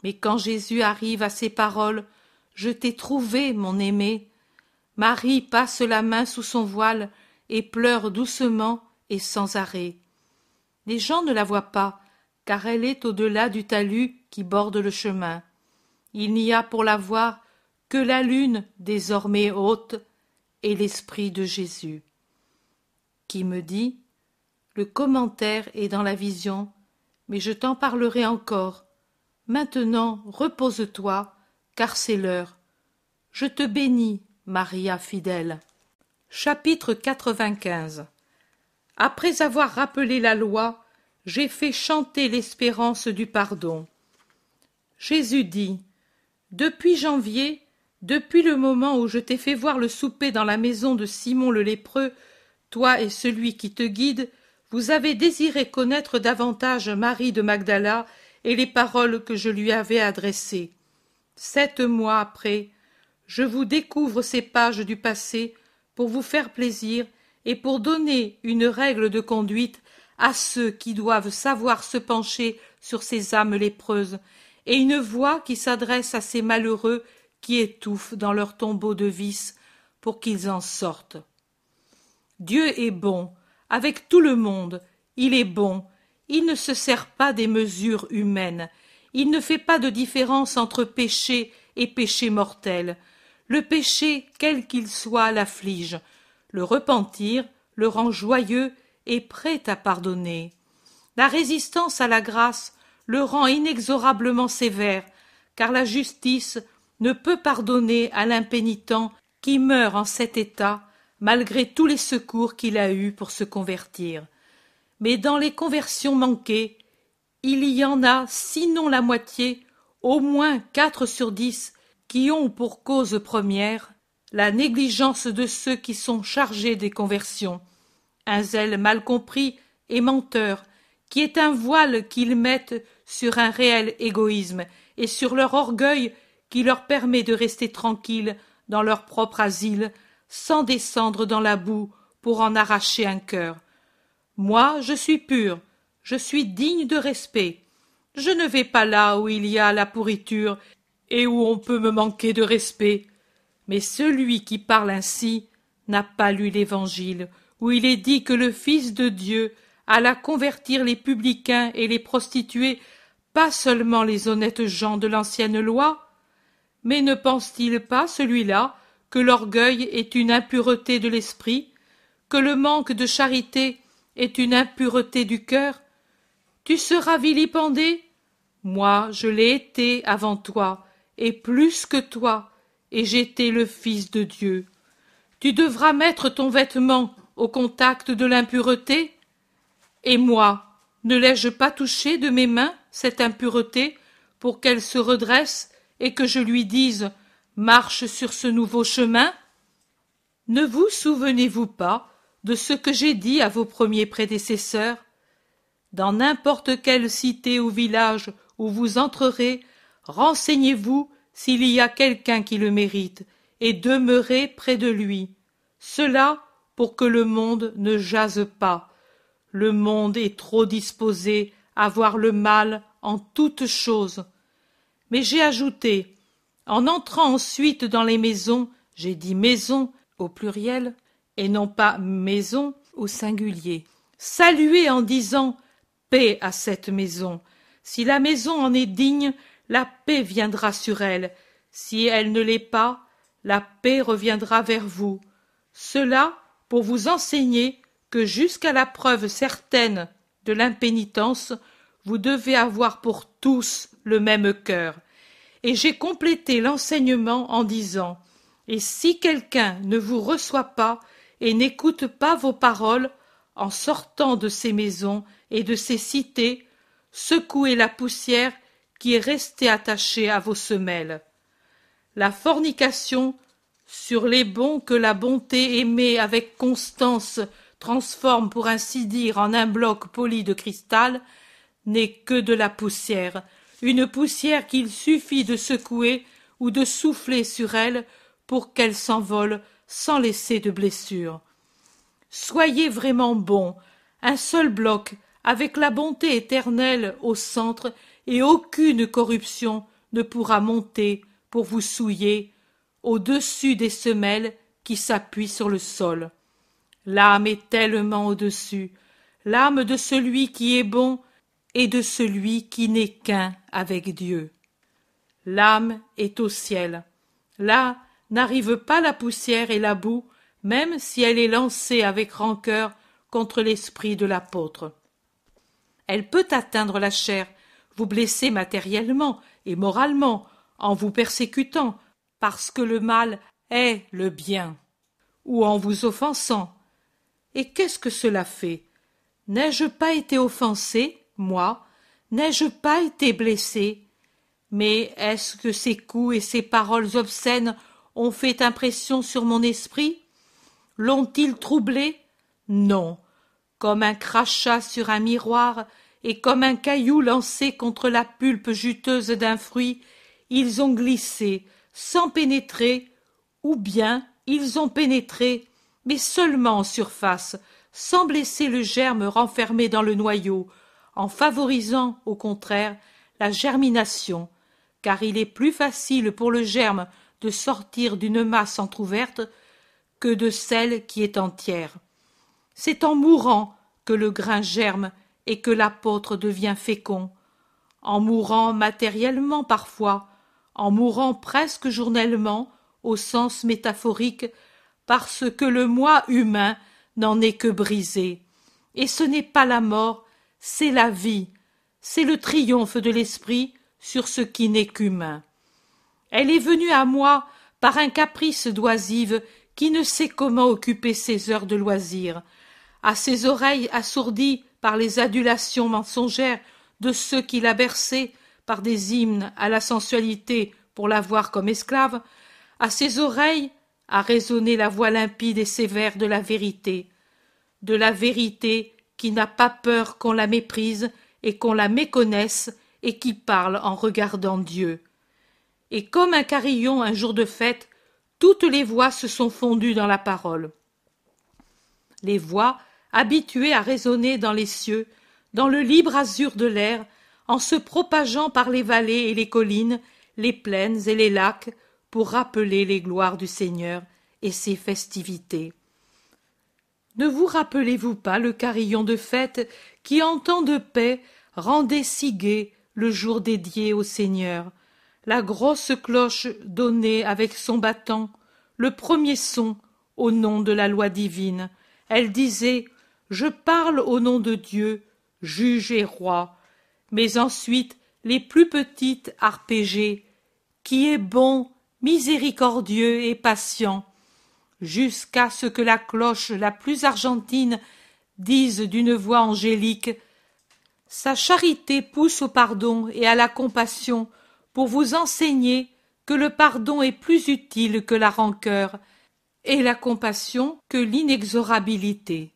Mais quand Jésus arrive à ces paroles, je t'ai trouvé, mon aimé. Marie passe la main sous son voile et pleure doucement et sans arrêt. Les gens ne la voient pas, car elle est au-delà du talus qui borde le chemin. Il n'y a pour la voir que la lune désormais haute et l'esprit de Jésus. Qui me dit Le commentaire est dans la vision, mais je t'en parlerai encore. Maintenant repose-toi, car c'est l'heure. Je te bénis, Maria fidèle. Chapitre 95 Après avoir rappelé la loi, j'ai fait chanter l'espérance du pardon. Jésus dit Depuis janvier, depuis le moment où je t'ai fait voir le souper dans la maison de Simon le lépreux, toi et celui qui te guide, vous avez désiré connaître davantage Marie de Magdala et les paroles que je lui avais adressées. Sept mois après, je vous découvre ces pages du passé pour vous faire plaisir et pour donner une règle de conduite à ceux qui doivent savoir se pencher sur ces âmes lépreuses, et une voix qui s'adresse à ces malheureux qui étouffent dans leur tombeau de vices pour qu'ils en sortent. Dieu est bon, avec tout le monde, il est bon, il ne se sert pas des mesures humaines, il ne fait pas de différence entre péché et péché mortel, le péché, quel qu'il soit, l'afflige. Le repentir le rend joyeux et prêt à pardonner. La résistance à la grâce le rend inexorablement sévère, car la justice ne peut pardonner à l'impénitent qui meurt en cet état malgré tous les secours qu'il a eus pour se convertir. Mais dans les conversions manquées, il y en a, sinon la moitié, au moins quatre sur dix qui ont pour cause première la négligence de ceux qui sont chargés des conversions, un zèle mal compris et menteur, qui est un voile qu'ils mettent sur un réel égoïsme et sur leur orgueil qui leur permet de rester tranquilles dans leur propre asile sans descendre dans la boue pour en arracher un cœur. Moi, je suis pur, je suis digne de respect. Je ne vais pas là où il y a la pourriture et où on peut me manquer de respect. Mais celui qui parle ainsi n'a pas lu l'Évangile, où il est dit que le Fils de Dieu alla convertir les publicains et les prostituées, pas seulement les honnêtes gens de l'ancienne loi. Mais ne pense-t-il pas, celui-là, que l'orgueil est une impureté de l'esprit, que le manque de charité est une impureté du cœur? Tu seras vilipendé. Moi, je l'ai été avant toi, et plus que toi, et j'étais le Fils de Dieu. Tu devras mettre ton vêtement au contact de l'impureté. Et moi, ne l'ai-je pas touché de mes mains cette impureté pour qu'elle se redresse et que je lui dise marche sur ce nouveau chemin? Ne vous souvenez-vous pas de ce que j'ai dit à vos premiers prédécesseurs? Dans n'importe quelle cité ou village où vous entrerez, renseignez-vous s'il y a quelqu'un qui le mérite, et demeurez près de lui. Cela pour que le monde ne jase pas. Le monde est trop disposé à voir le mal en toutes choses. Mais j'ai ajouté, en entrant ensuite dans les maisons, j'ai dit maison au pluriel, et non pas maison au singulier. Saluez en disant paix à cette maison. Si la maison en est digne, la paix viendra sur elle. Si elle ne l'est pas, la paix reviendra vers vous. Cela pour vous enseigner que jusqu'à la preuve certaine de l'impénitence, vous devez avoir pour tous le même cœur. Et j'ai complété l'enseignement en disant Et si quelqu'un ne vous reçoit pas et n'écoute pas vos paroles, en sortant de ces maisons et de ces cités, secouez la poussière qui est resté attaché à vos semelles. La fornication, sur les bons que la bonté aimée avec constance transforme pour ainsi dire en un bloc poli de cristal, n'est que de la poussière, une poussière qu'il suffit de secouer ou de souffler sur elle pour qu'elle s'envole sans laisser de blessure. Soyez vraiment bon, un seul bloc, avec la bonté éternelle au centre, et aucune corruption ne pourra monter pour vous souiller au-dessus des semelles qui s'appuient sur le sol. L'âme est tellement au-dessus, l'âme de celui qui est bon et de celui qui n'est qu'un avec Dieu. L'âme est au ciel. Là n'arrive pas la poussière et la boue, même si elle est lancée avec rancœur contre l'esprit de l'apôtre. Elle peut atteindre la chair, vous blesser matériellement et moralement, en vous persécutant, parce que le mal est le bien, ou en vous offensant. Et qu'est-ce que cela fait? N'ai-je pas été offensé, moi? N'ai-je pas été blessé? Mais est-ce que ces coups et ces paroles obscènes ont fait impression sur mon esprit? L'ont-ils troublé? Non. Comme un crachat sur un miroir, et comme un caillou lancé contre la pulpe juteuse d'un fruit, ils ont glissé, sans pénétrer, ou bien ils ont pénétré, mais seulement en surface, sans blesser le germe renfermé dans le noyau, en favorisant, au contraire, la germination, car il est plus facile pour le germe de sortir d'une masse entr'ouverte que de celle qui est entière. C'est en mourant que le grain germe et que l'apôtre devient fécond, en mourant matériellement parfois, en mourant presque journellement au sens métaphorique, parce que le moi humain n'en est que brisé. Et ce n'est pas la mort, c'est la vie, c'est le triomphe de l'esprit sur ce qui n'est qu'humain. Elle est venue à moi par un caprice d'oisive qui ne sait comment occuper ses heures de loisir, à ses oreilles assourdies par les adulations mensongères de ceux qui l'a bercée par des hymnes à la sensualité pour l'avoir comme esclave, à ses oreilles a résonné la voix limpide et sévère de la vérité, de la vérité qui n'a pas peur qu'on la méprise et qu'on la méconnaisse et qui parle en regardant Dieu. Et comme un carillon un jour de fête, toutes les voix se sont fondues dans la parole. Les voix, habituées à résonner dans les cieux, dans le libre azur de l'air, en se propageant par les vallées et les collines, les plaines et les lacs, pour rappeler les gloires du Seigneur et ses festivités. Ne vous rappelez-vous pas le carillon de fête qui, en temps de paix, rendait si gai le jour dédié au Seigneur, la grosse cloche donnée avec son battant, le premier son au nom de la loi divine. Elle disait Je parle au nom de Dieu, juge et roi, mais ensuite les plus petites arpégées, qui est bon, miséricordieux et patient, jusqu'à ce que la cloche la plus argentine dise d'une voix angélique Sa charité pousse au pardon et à la compassion pour vous enseigner que le pardon est plus utile que la rancœur et la compassion que l'inexorabilité.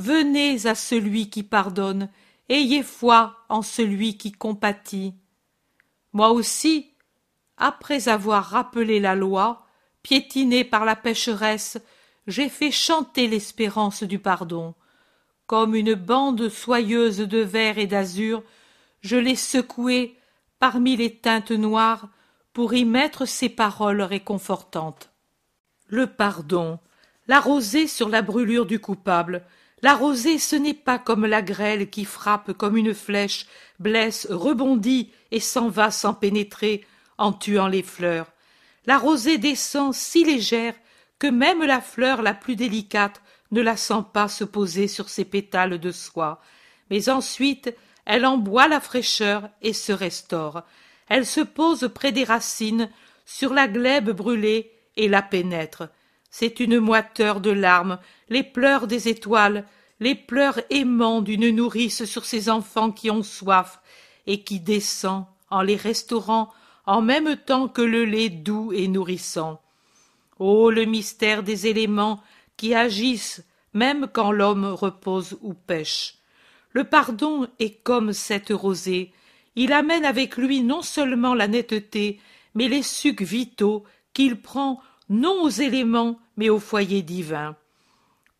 Venez à celui qui pardonne ayez foi en celui qui compatit. Moi aussi, après avoir rappelé la loi, piétinée par la pécheresse, j'ai fait chanter l'espérance du pardon. Comme une bande soyeuse de vert et d'azur, je l'ai secouée parmi les teintes noires pour y mettre ces paroles réconfortantes. Le pardon, la rosée sur la brûlure du coupable, la rosée, ce n'est pas comme la grêle qui frappe comme une flèche, blesse, rebondit et s'en va sans pénétrer, en tuant les fleurs. La rosée descend si légère que même la fleur la plus délicate ne la sent pas se poser sur ses pétales de soie. Mais ensuite, elle en boit la fraîcheur et se restaure. Elle se pose près des racines, sur la glèbe brûlée, et la pénètre c'est une moiteur de larmes, les pleurs des étoiles, les pleurs aimants d'une nourrice sur ses enfants qui ont soif, et qui descend, en les restaurant, en même temps que le lait doux et nourrissant. Ô le mystère des éléments qui agissent même quand l'homme repose ou pêche. Le pardon est comme cette rosée, il amène avec lui non seulement la netteté, mais les sucs vitaux qu'il prend non aux éléments, mais au foyer divin.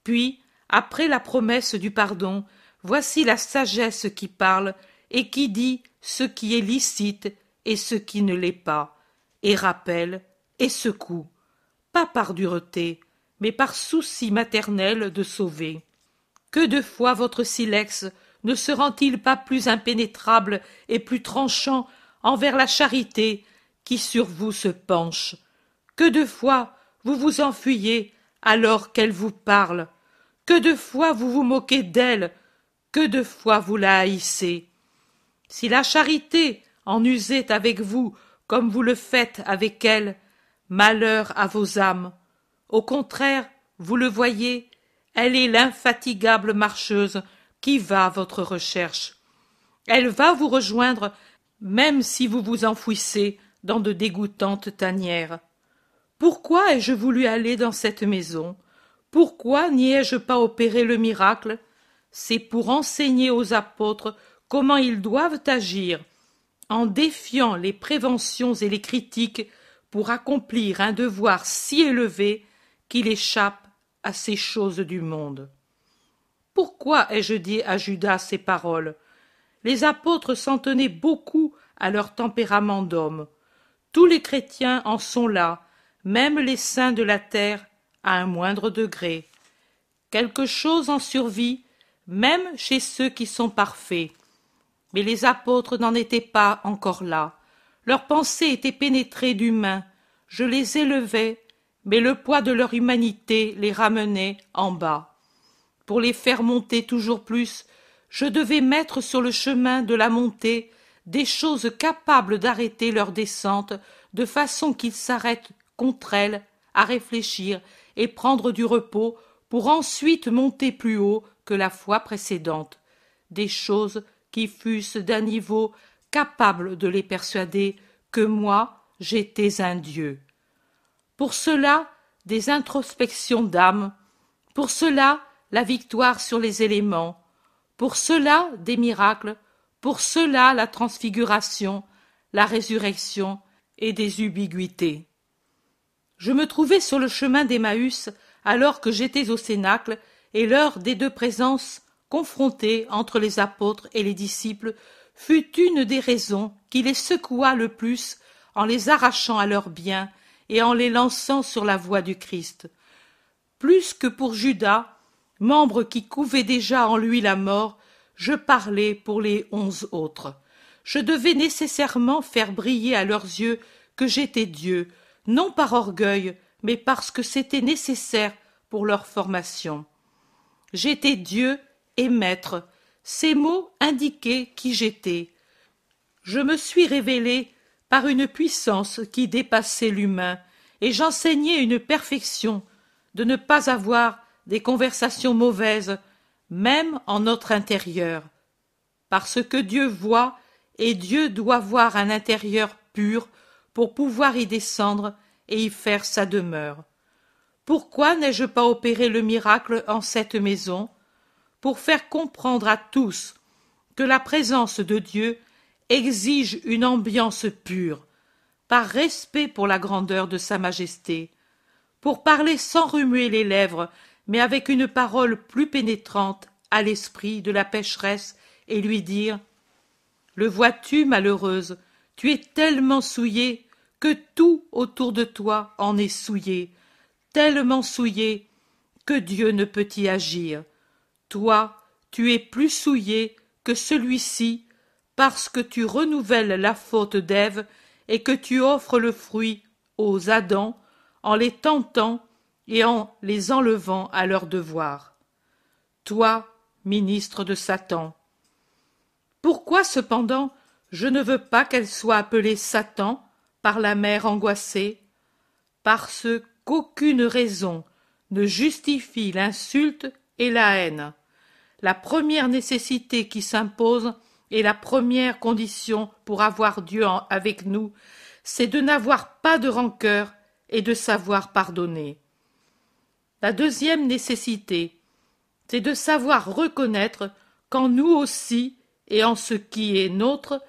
Puis, après la promesse du pardon, voici la sagesse qui parle et qui dit ce qui est licite et ce qui ne l'est pas, et rappelle et secoue, pas par dureté, mais par souci maternel de sauver. Que de fois votre silex ne se rend-il pas plus impénétrable et plus tranchant envers la charité qui sur vous se penche Que de fois vous vous enfuyez alors qu'elle vous parle Que de fois vous vous moquez d'elle Que de fois vous la haïssez Si la charité en usait avec vous comme vous le faites avec elle, malheur à vos âmes. Au contraire, vous le voyez, elle est l'infatigable marcheuse qui va à votre recherche. Elle va vous rejoindre même si vous vous enfouissez dans de dégoûtantes tanières. Pourquoi ai-je voulu aller dans cette maison? Pourquoi n'y ai-je pas opéré le miracle? C'est pour enseigner aux apôtres comment ils doivent agir, en défiant les préventions et les critiques pour accomplir un devoir si élevé qu'il échappe à ces choses du monde. Pourquoi ai-je dit à Judas ces paroles? Les apôtres s'en tenaient beaucoup à leur tempérament d'homme. Tous les chrétiens en sont là, même les saints de la terre, à un moindre degré. Quelque chose en survit, même chez ceux qui sont parfaits. Mais les apôtres n'en étaient pas encore là. Leurs pensées étaient pénétrées d'humain. Je les élevais, mais le poids de leur humanité les ramenait en bas. Pour les faire monter toujours plus, je devais mettre sur le chemin de la montée des choses capables d'arrêter leur descente de façon qu'ils s'arrêtent contre elles à réfléchir et prendre du repos pour ensuite monter plus haut que la fois précédente, des choses qui fussent d'un niveau capable de les persuader que moi j'étais un Dieu. Pour cela, des introspections d'âme, pour cela, la victoire sur les éléments, pour cela, des miracles, pour cela, la transfiguration, la résurrection et des. Je me trouvais sur le chemin d'Emmaüs alors que j'étais au Cénacle et l'heure des deux présences confrontées entre les apôtres et les disciples fut une des raisons qui les secoua le plus en les arrachant à leurs biens et en les lançant sur la voie du Christ. Plus que pour Judas, membre qui couvait déjà en lui la mort, je parlais pour les onze autres. Je devais nécessairement faire briller à leurs yeux que j'étais Dieu, non par orgueil, mais parce que c'était nécessaire pour leur formation. J'étais Dieu et Maître. Ces mots indiquaient qui j'étais. Je me suis révélé par une puissance qui dépassait l'humain, et j'enseignais une perfection de ne pas avoir des conversations mauvaises, même en notre intérieur. Parce que Dieu voit, et Dieu doit voir un intérieur pur pour pouvoir y descendre et y faire sa demeure. Pourquoi n'ai-je pas opéré le miracle en cette maison Pour faire comprendre à tous que la présence de Dieu exige une ambiance pure, par respect pour la grandeur de Sa Majesté, pour parler sans remuer les lèvres, mais avec une parole plus pénétrante à l'esprit de la pécheresse, et lui dire Le vois-tu, malheureuse, tu es tellement souillée que tout autour de toi en est souillé, tellement souillé que Dieu ne peut y agir. Toi, tu es plus souillé que celui-ci parce que tu renouvelles la faute d'Ève et que tu offres le fruit aux Adam en les tentant et en les enlevant à leur devoir. Toi, ministre de Satan. Pourquoi cependant je ne veux pas qu'elle soit appelée Satan par la mère angoissée Parce qu'aucune raison ne justifie l'insulte et la haine. La première nécessité qui s'impose et la première condition pour avoir Dieu avec nous, c'est de n'avoir pas de rancœur et de savoir pardonner. La deuxième nécessité, c'est de savoir reconnaître qu'en nous aussi et en ce qui est nôtre,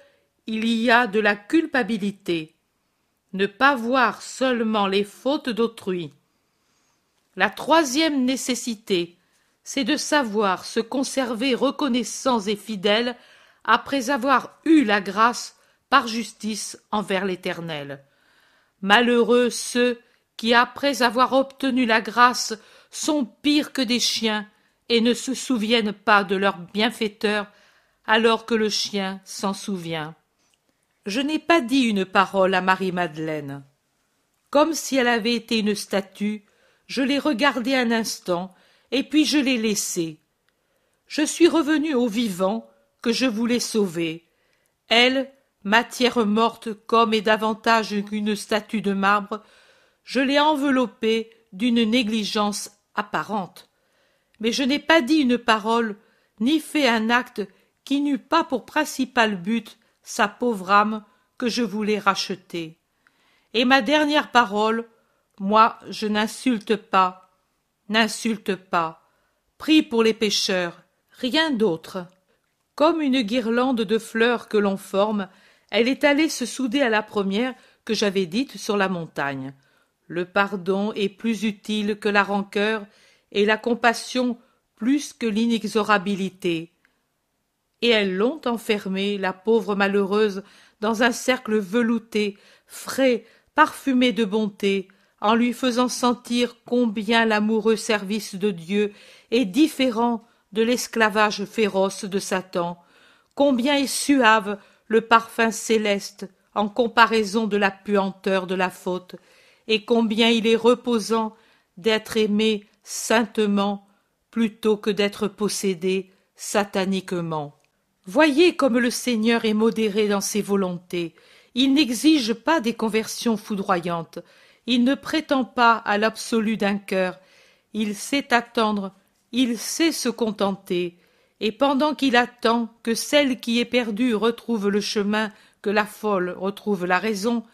il y a de la culpabilité. Ne pas voir seulement les fautes d'autrui. La troisième nécessité, c'est de savoir se conserver reconnaissants et fidèles après avoir eu la grâce par justice envers l'Éternel. Malheureux ceux qui, après avoir obtenu la grâce, sont pires que des chiens et ne se souviennent pas de leur bienfaiteur alors que le chien s'en souvient. Je n'ai pas dit une parole à Marie-Madeleine. Comme si elle avait été une statue, je l'ai regardée un instant, et puis je l'ai laissée. Je suis revenu au vivant que je voulais sauver. Elle, matière morte comme et davantage qu'une statue de marbre, je l'ai enveloppée d'une négligence apparente. Mais je n'ai pas dit une parole, ni fait un acte qui n'eût pas pour principal but sa pauvre âme que je voulais racheter. Et ma dernière parole, moi je n'insulte pas, n'insulte pas, prie pour les pécheurs, rien d'autre. Comme une guirlande de fleurs que l'on forme, elle est allée se souder à la première que j'avais dite sur la montagne. Le pardon est plus utile que la rancœur, et la compassion plus que l'inexorabilité et elles l'ont enfermée, la pauvre malheureuse, dans un cercle velouté, frais, parfumé de bonté, en lui faisant sentir combien l'amoureux service de Dieu est différent de l'esclavage féroce de Satan, combien est suave le parfum céleste en comparaison de la puanteur de la faute, et combien il est reposant d'être aimé saintement plutôt que d'être possédé sataniquement. Voyez comme le Seigneur est modéré dans ses volontés. Il n'exige pas des conversions foudroyantes. Il ne prétend pas à l'absolu d'un cœur. Il sait attendre, il sait se contenter. Et pendant qu'il attend que celle qui est perdue retrouve le chemin, que la folle retrouve la raison,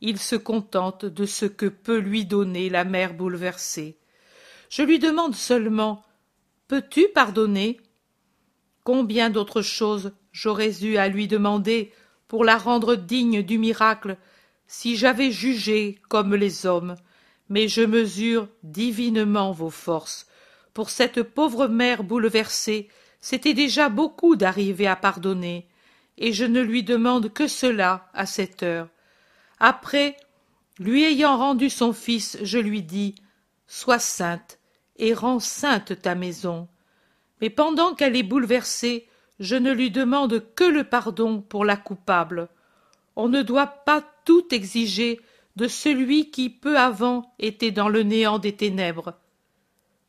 il se contente de ce que peut lui donner la mère bouleversée. Je lui demande seulement Peux-tu pardonner? Combien d'autres choses j'aurais eu à lui demander pour la rendre digne du miracle si j'avais jugé comme les hommes, mais je mesure divinement vos forces. Pour cette pauvre mère bouleversée, c'était déjà beaucoup d'arriver à pardonner, et je ne lui demande que cela à cette heure. Après, lui ayant rendu son fils, je lui dis Sois sainte, et rends sainte ta maison mais pendant qu'elle est bouleversée, je ne lui demande que le pardon pour la coupable. On ne doit pas tout exiger de celui qui peu avant était dans le néant des ténèbres.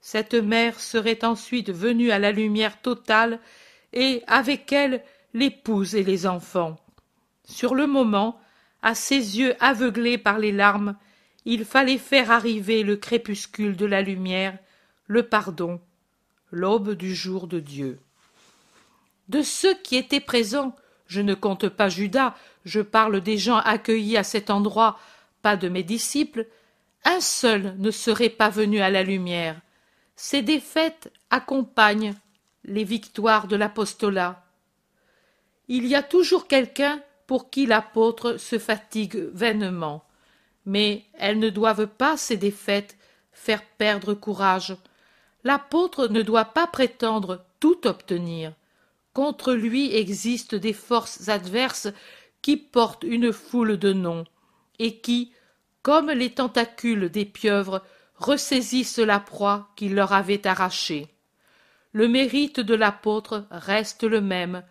Cette mère serait ensuite venue à la lumière totale et avec elle l'épouse et les enfants. Sur le moment, à ses yeux aveuglés par les larmes, il fallait faire arriver le crépuscule de la lumière, le pardon, l'aube du jour de Dieu. De ceux qui étaient présents, je ne compte pas Judas, je parle des gens accueillis à cet endroit, pas de mes disciples, un seul ne serait pas venu à la lumière. Ces défaites accompagnent les victoires de l'apostolat. Il y a toujours quelqu'un pour qui l'apôtre se fatigue vainement, mais elles ne doivent pas, ces défaites, faire perdre courage l'apôtre ne doit pas prétendre tout obtenir. Contre lui existent des forces adverses qui portent une foule de noms, et qui, comme les tentacules des pieuvres, ressaisissent la proie qu'ils leur avaient arrachée. Le mérite de l'apôtre reste le même.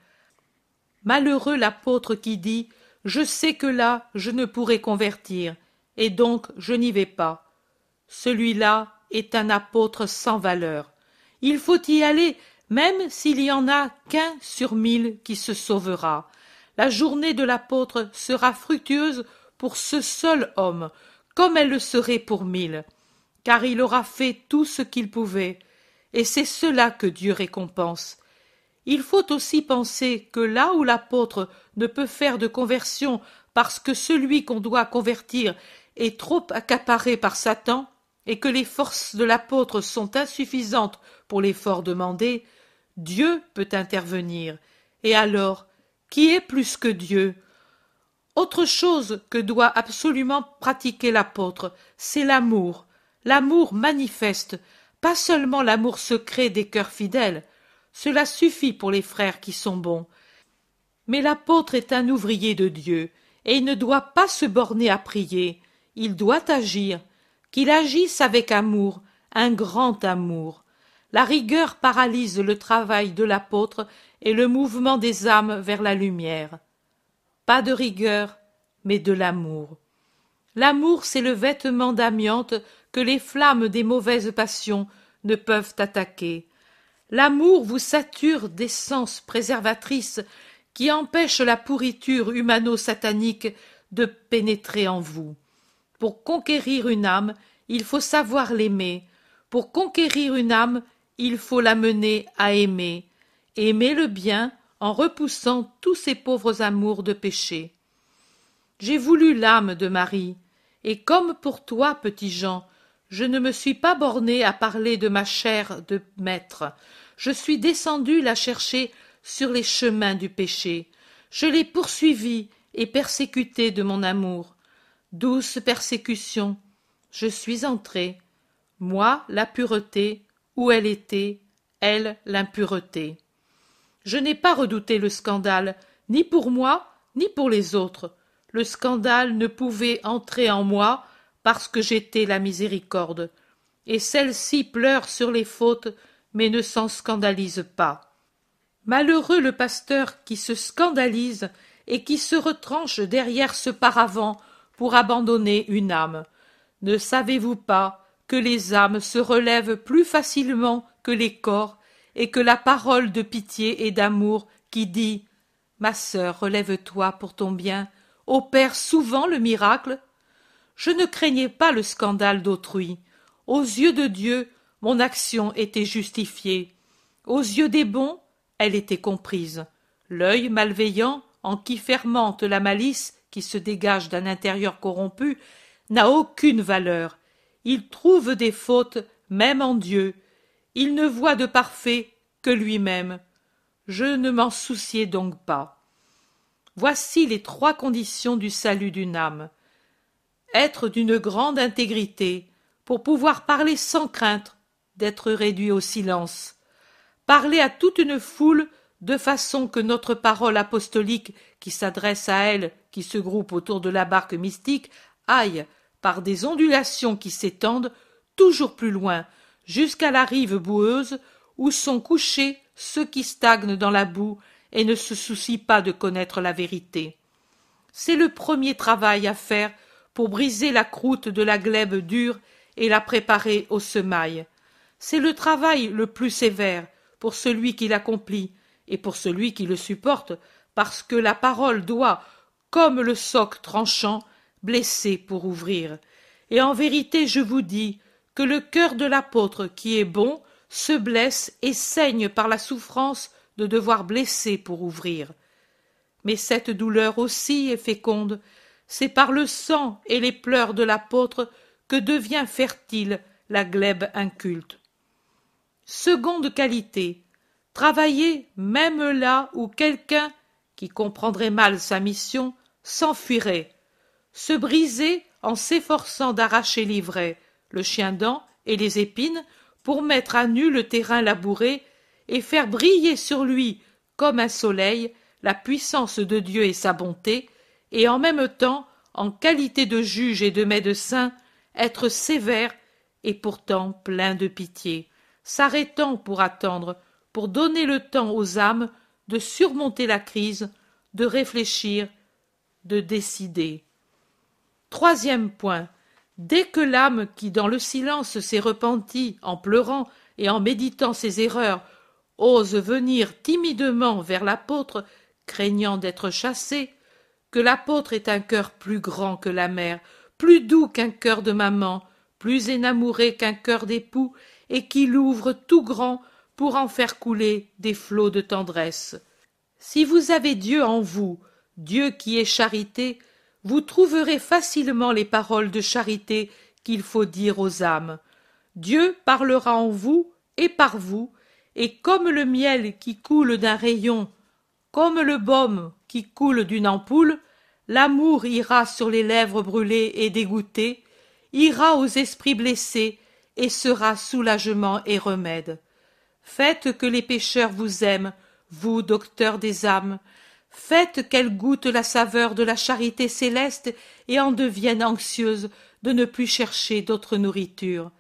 Malheureux l'apôtre qui dit Je sais que là je ne pourrai convertir, et donc je n'y vais pas. Celui-là est un apôtre sans valeur. Il faut y aller, même s'il y en a qu'un sur mille qui se sauvera. La journée de l'apôtre sera fructueuse pour ce seul homme, comme elle le serait pour mille, car il aura fait tout ce qu'il pouvait, et c'est cela que Dieu récompense. Il faut aussi penser que là où l'apôtre ne peut faire de conversion parce que celui qu'on doit convertir est trop accaparé par Satan, et que les forces de l'apôtre sont insuffisantes pour l'effort demandé, Dieu peut intervenir. Et alors, qui est plus que Dieu? Autre chose que doit absolument pratiquer l'apôtre, c'est l'amour, l'amour manifeste, pas seulement l'amour secret des cœurs fidèles, cela suffit pour les frères qui sont bons. Mais l'apôtre est un ouvrier de Dieu, et il ne doit pas se borner à prier, il doit agir, qu'il agisse avec amour, un grand amour. La rigueur paralyse le travail de l'apôtre et le mouvement des âmes vers la lumière. Pas de rigueur, mais de l'amour. L'amour, c'est le vêtement d'amiante que les flammes des mauvaises passions ne peuvent attaquer. L'amour vous sature d'essences préservatrices qui empêchent la pourriture humano-satanique de pénétrer en vous. Pour conquérir une âme, il faut savoir l'aimer. Pour conquérir une âme, il faut l'amener à aimer. Aimer le bien en repoussant tous ces pauvres amours de péché. J'ai voulu l'âme de Marie, et comme pour toi, petit Jean, je ne me suis pas borné à parler de ma chair de maître, je suis descendu la chercher sur les chemins du péché. Je l'ai poursuivie et persécutée de mon amour. Douce persécution, je suis entré. Moi, la pureté, où elle était, elle, l'impureté. Je n'ai pas redouté le scandale, ni pour moi, ni pour les autres. Le scandale ne pouvait entrer en moi parce que j'étais la miséricorde. Et celle-ci pleure sur les fautes mais ne s'en scandalise pas. Malheureux le pasteur qui se scandalise et qui se retranche derrière ce paravent pour abandonner une âme. Ne savez-vous pas que les âmes se relèvent plus facilement que les corps et que la parole de pitié et d'amour qui dit Ma sœur, relève-toi pour ton bien opère souvent le miracle? Je ne craignais pas le scandale d'autrui. Aux yeux de Dieu, mon action était justifiée. Aux yeux des bons, elle était comprise. L'œil malveillant, en qui fermente la malice qui se dégage d'un intérieur corrompu, n'a aucune valeur. Il trouve des fautes même en Dieu. Il ne voit de parfait que lui-même. Je ne m'en souciais donc pas. Voici les trois conditions du salut d'une âme. Être d'une grande intégrité, pour pouvoir parler sans crainte, d'être réduit au silence. Parler à toute une foule de façon que notre parole apostolique qui s'adresse à elle, qui se groupe autour de la barque mystique, aille, par des ondulations qui s'étendent, toujours plus loin, jusqu'à la rive boueuse, où sont couchés ceux qui stagnent dans la boue et ne se soucient pas de connaître la vérité. C'est le premier travail à faire pour briser la croûte de la glèbe dure et la préparer au semail c'est le travail le plus sévère pour celui qui l'accomplit et pour celui qui le supporte, parce que la parole doit, comme le soc tranchant, blesser pour ouvrir. Et en vérité je vous dis que le cœur de l'apôtre qui est bon se blesse et saigne par la souffrance de devoir blesser pour ouvrir. Mais cette douleur aussi est féconde, c'est par le sang et les pleurs de l'apôtre que devient fertile la glèbe inculte. Seconde qualité, travailler même là où quelqu'un qui comprendrait mal sa mission s'enfuirait, se briser en s'efforçant d'arracher l'ivraie, le chien-dent et les épines pour mettre à nu le terrain labouré et faire briller sur lui comme un soleil la puissance de Dieu et sa bonté, et en même temps, en qualité de juge et de médecin, être sévère et pourtant plein de pitié s'arrêtant pour attendre, pour donner le temps aux âmes de surmonter la crise, de réfléchir, de décider. Troisième point. Dès que l'âme qui dans le silence s'est repentie en pleurant et en méditant ses erreurs ose venir timidement vers l'apôtre, craignant d'être chassée, que l'apôtre est un cœur plus grand que la mère, plus doux qu'un cœur de maman, plus énamouré qu'un cœur d'époux, et qui l'ouvre tout grand pour en faire couler des flots de tendresse. Si vous avez Dieu en vous, Dieu qui est charité, vous trouverez facilement les paroles de charité qu'il faut dire aux âmes. Dieu parlera en vous et par vous, et comme le miel qui coule d'un rayon, comme le baume qui coule d'une ampoule, l'amour ira sur les lèvres brûlées et dégoûtées, ira aux esprits blessés, et sera soulagement et remède. Faites que les pécheurs vous aiment, vous, docteurs des âmes, faites qu'elles goûtent la saveur de la charité céleste et en deviennent anxieuses de ne plus chercher d'autre nourriture.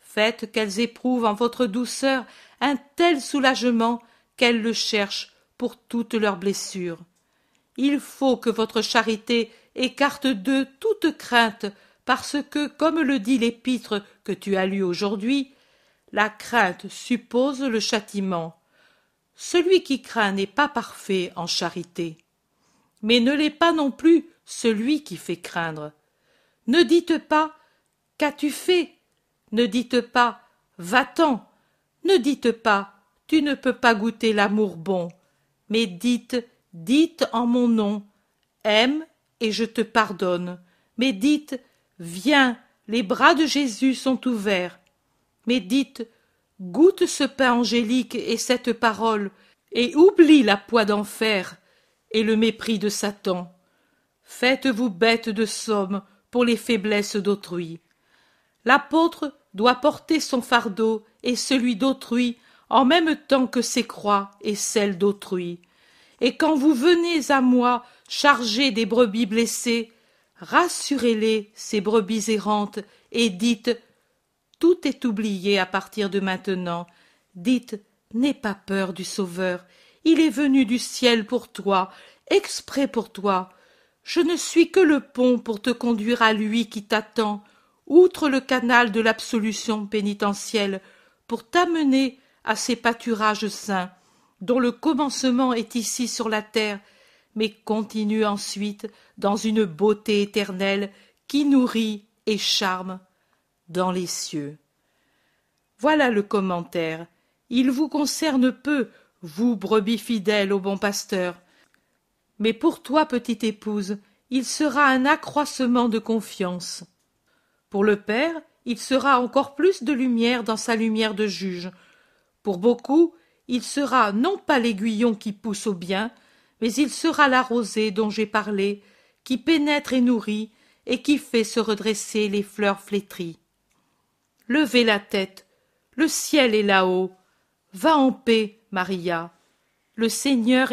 Faites qu'elles éprouvent en votre douceur un tel soulagement qu'elles le cherchent pour toutes leurs blessures. Il faut que votre charité écarte d'eux toute crainte, parce que, comme le dit l'épître que tu as lu aujourd'hui, la crainte suppose le châtiment. Celui qui craint n'est pas parfait en charité. Mais ne l'est pas non plus celui qui fait craindre. Ne dites pas Qu'as-tu fait? Ne dites pas Va-t'en Ne dites pas Tu ne peux pas goûter l'amour bon. Mais dites Dites en mon nom Aime et je te pardonne. Mais dites Viens, les bras de Jésus sont ouverts. Mais dites Goûte ce pain angélique et cette parole, et oublie la poix d'enfer et le mépris de Satan. Faites-vous bête de somme pour les faiblesses d'autrui. L'apôtre doit porter son fardeau et celui d'autrui en même temps que ses croix et celles d'autrui. Et quand vous venez à moi chargés des brebis blessées, rassurez-les, ces brebis errantes, et dites tout est oublié à partir de maintenant. Dites N'aie pas peur du Sauveur. Il est venu du ciel pour toi, exprès pour toi. Je ne suis que le pont pour te conduire à lui qui t'attend, outre le canal de l'absolution pénitentielle, pour t'amener à ces pâturages saints, dont le commencement est ici sur la terre, mais continue ensuite dans une beauté éternelle qui nourrit et charme dans les cieux. Voilà le commentaire. Il vous concerne peu, vous brebis fidèles au bon pasteur. Mais pour toi, petite épouse, il sera un accroissement de confiance. Pour le Père, il sera encore plus de lumière dans sa lumière de juge. Pour beaucoup, il sera non pas l'aiguillon qui pousse au bien, mais il sera la rosée dont j'ai parlé, qui pénètre et nourrit, et qui fait se redresser les fleurs flétries. Levez la tête, le ciel est là-haut. Va en paix, Maria. Le Seigneur est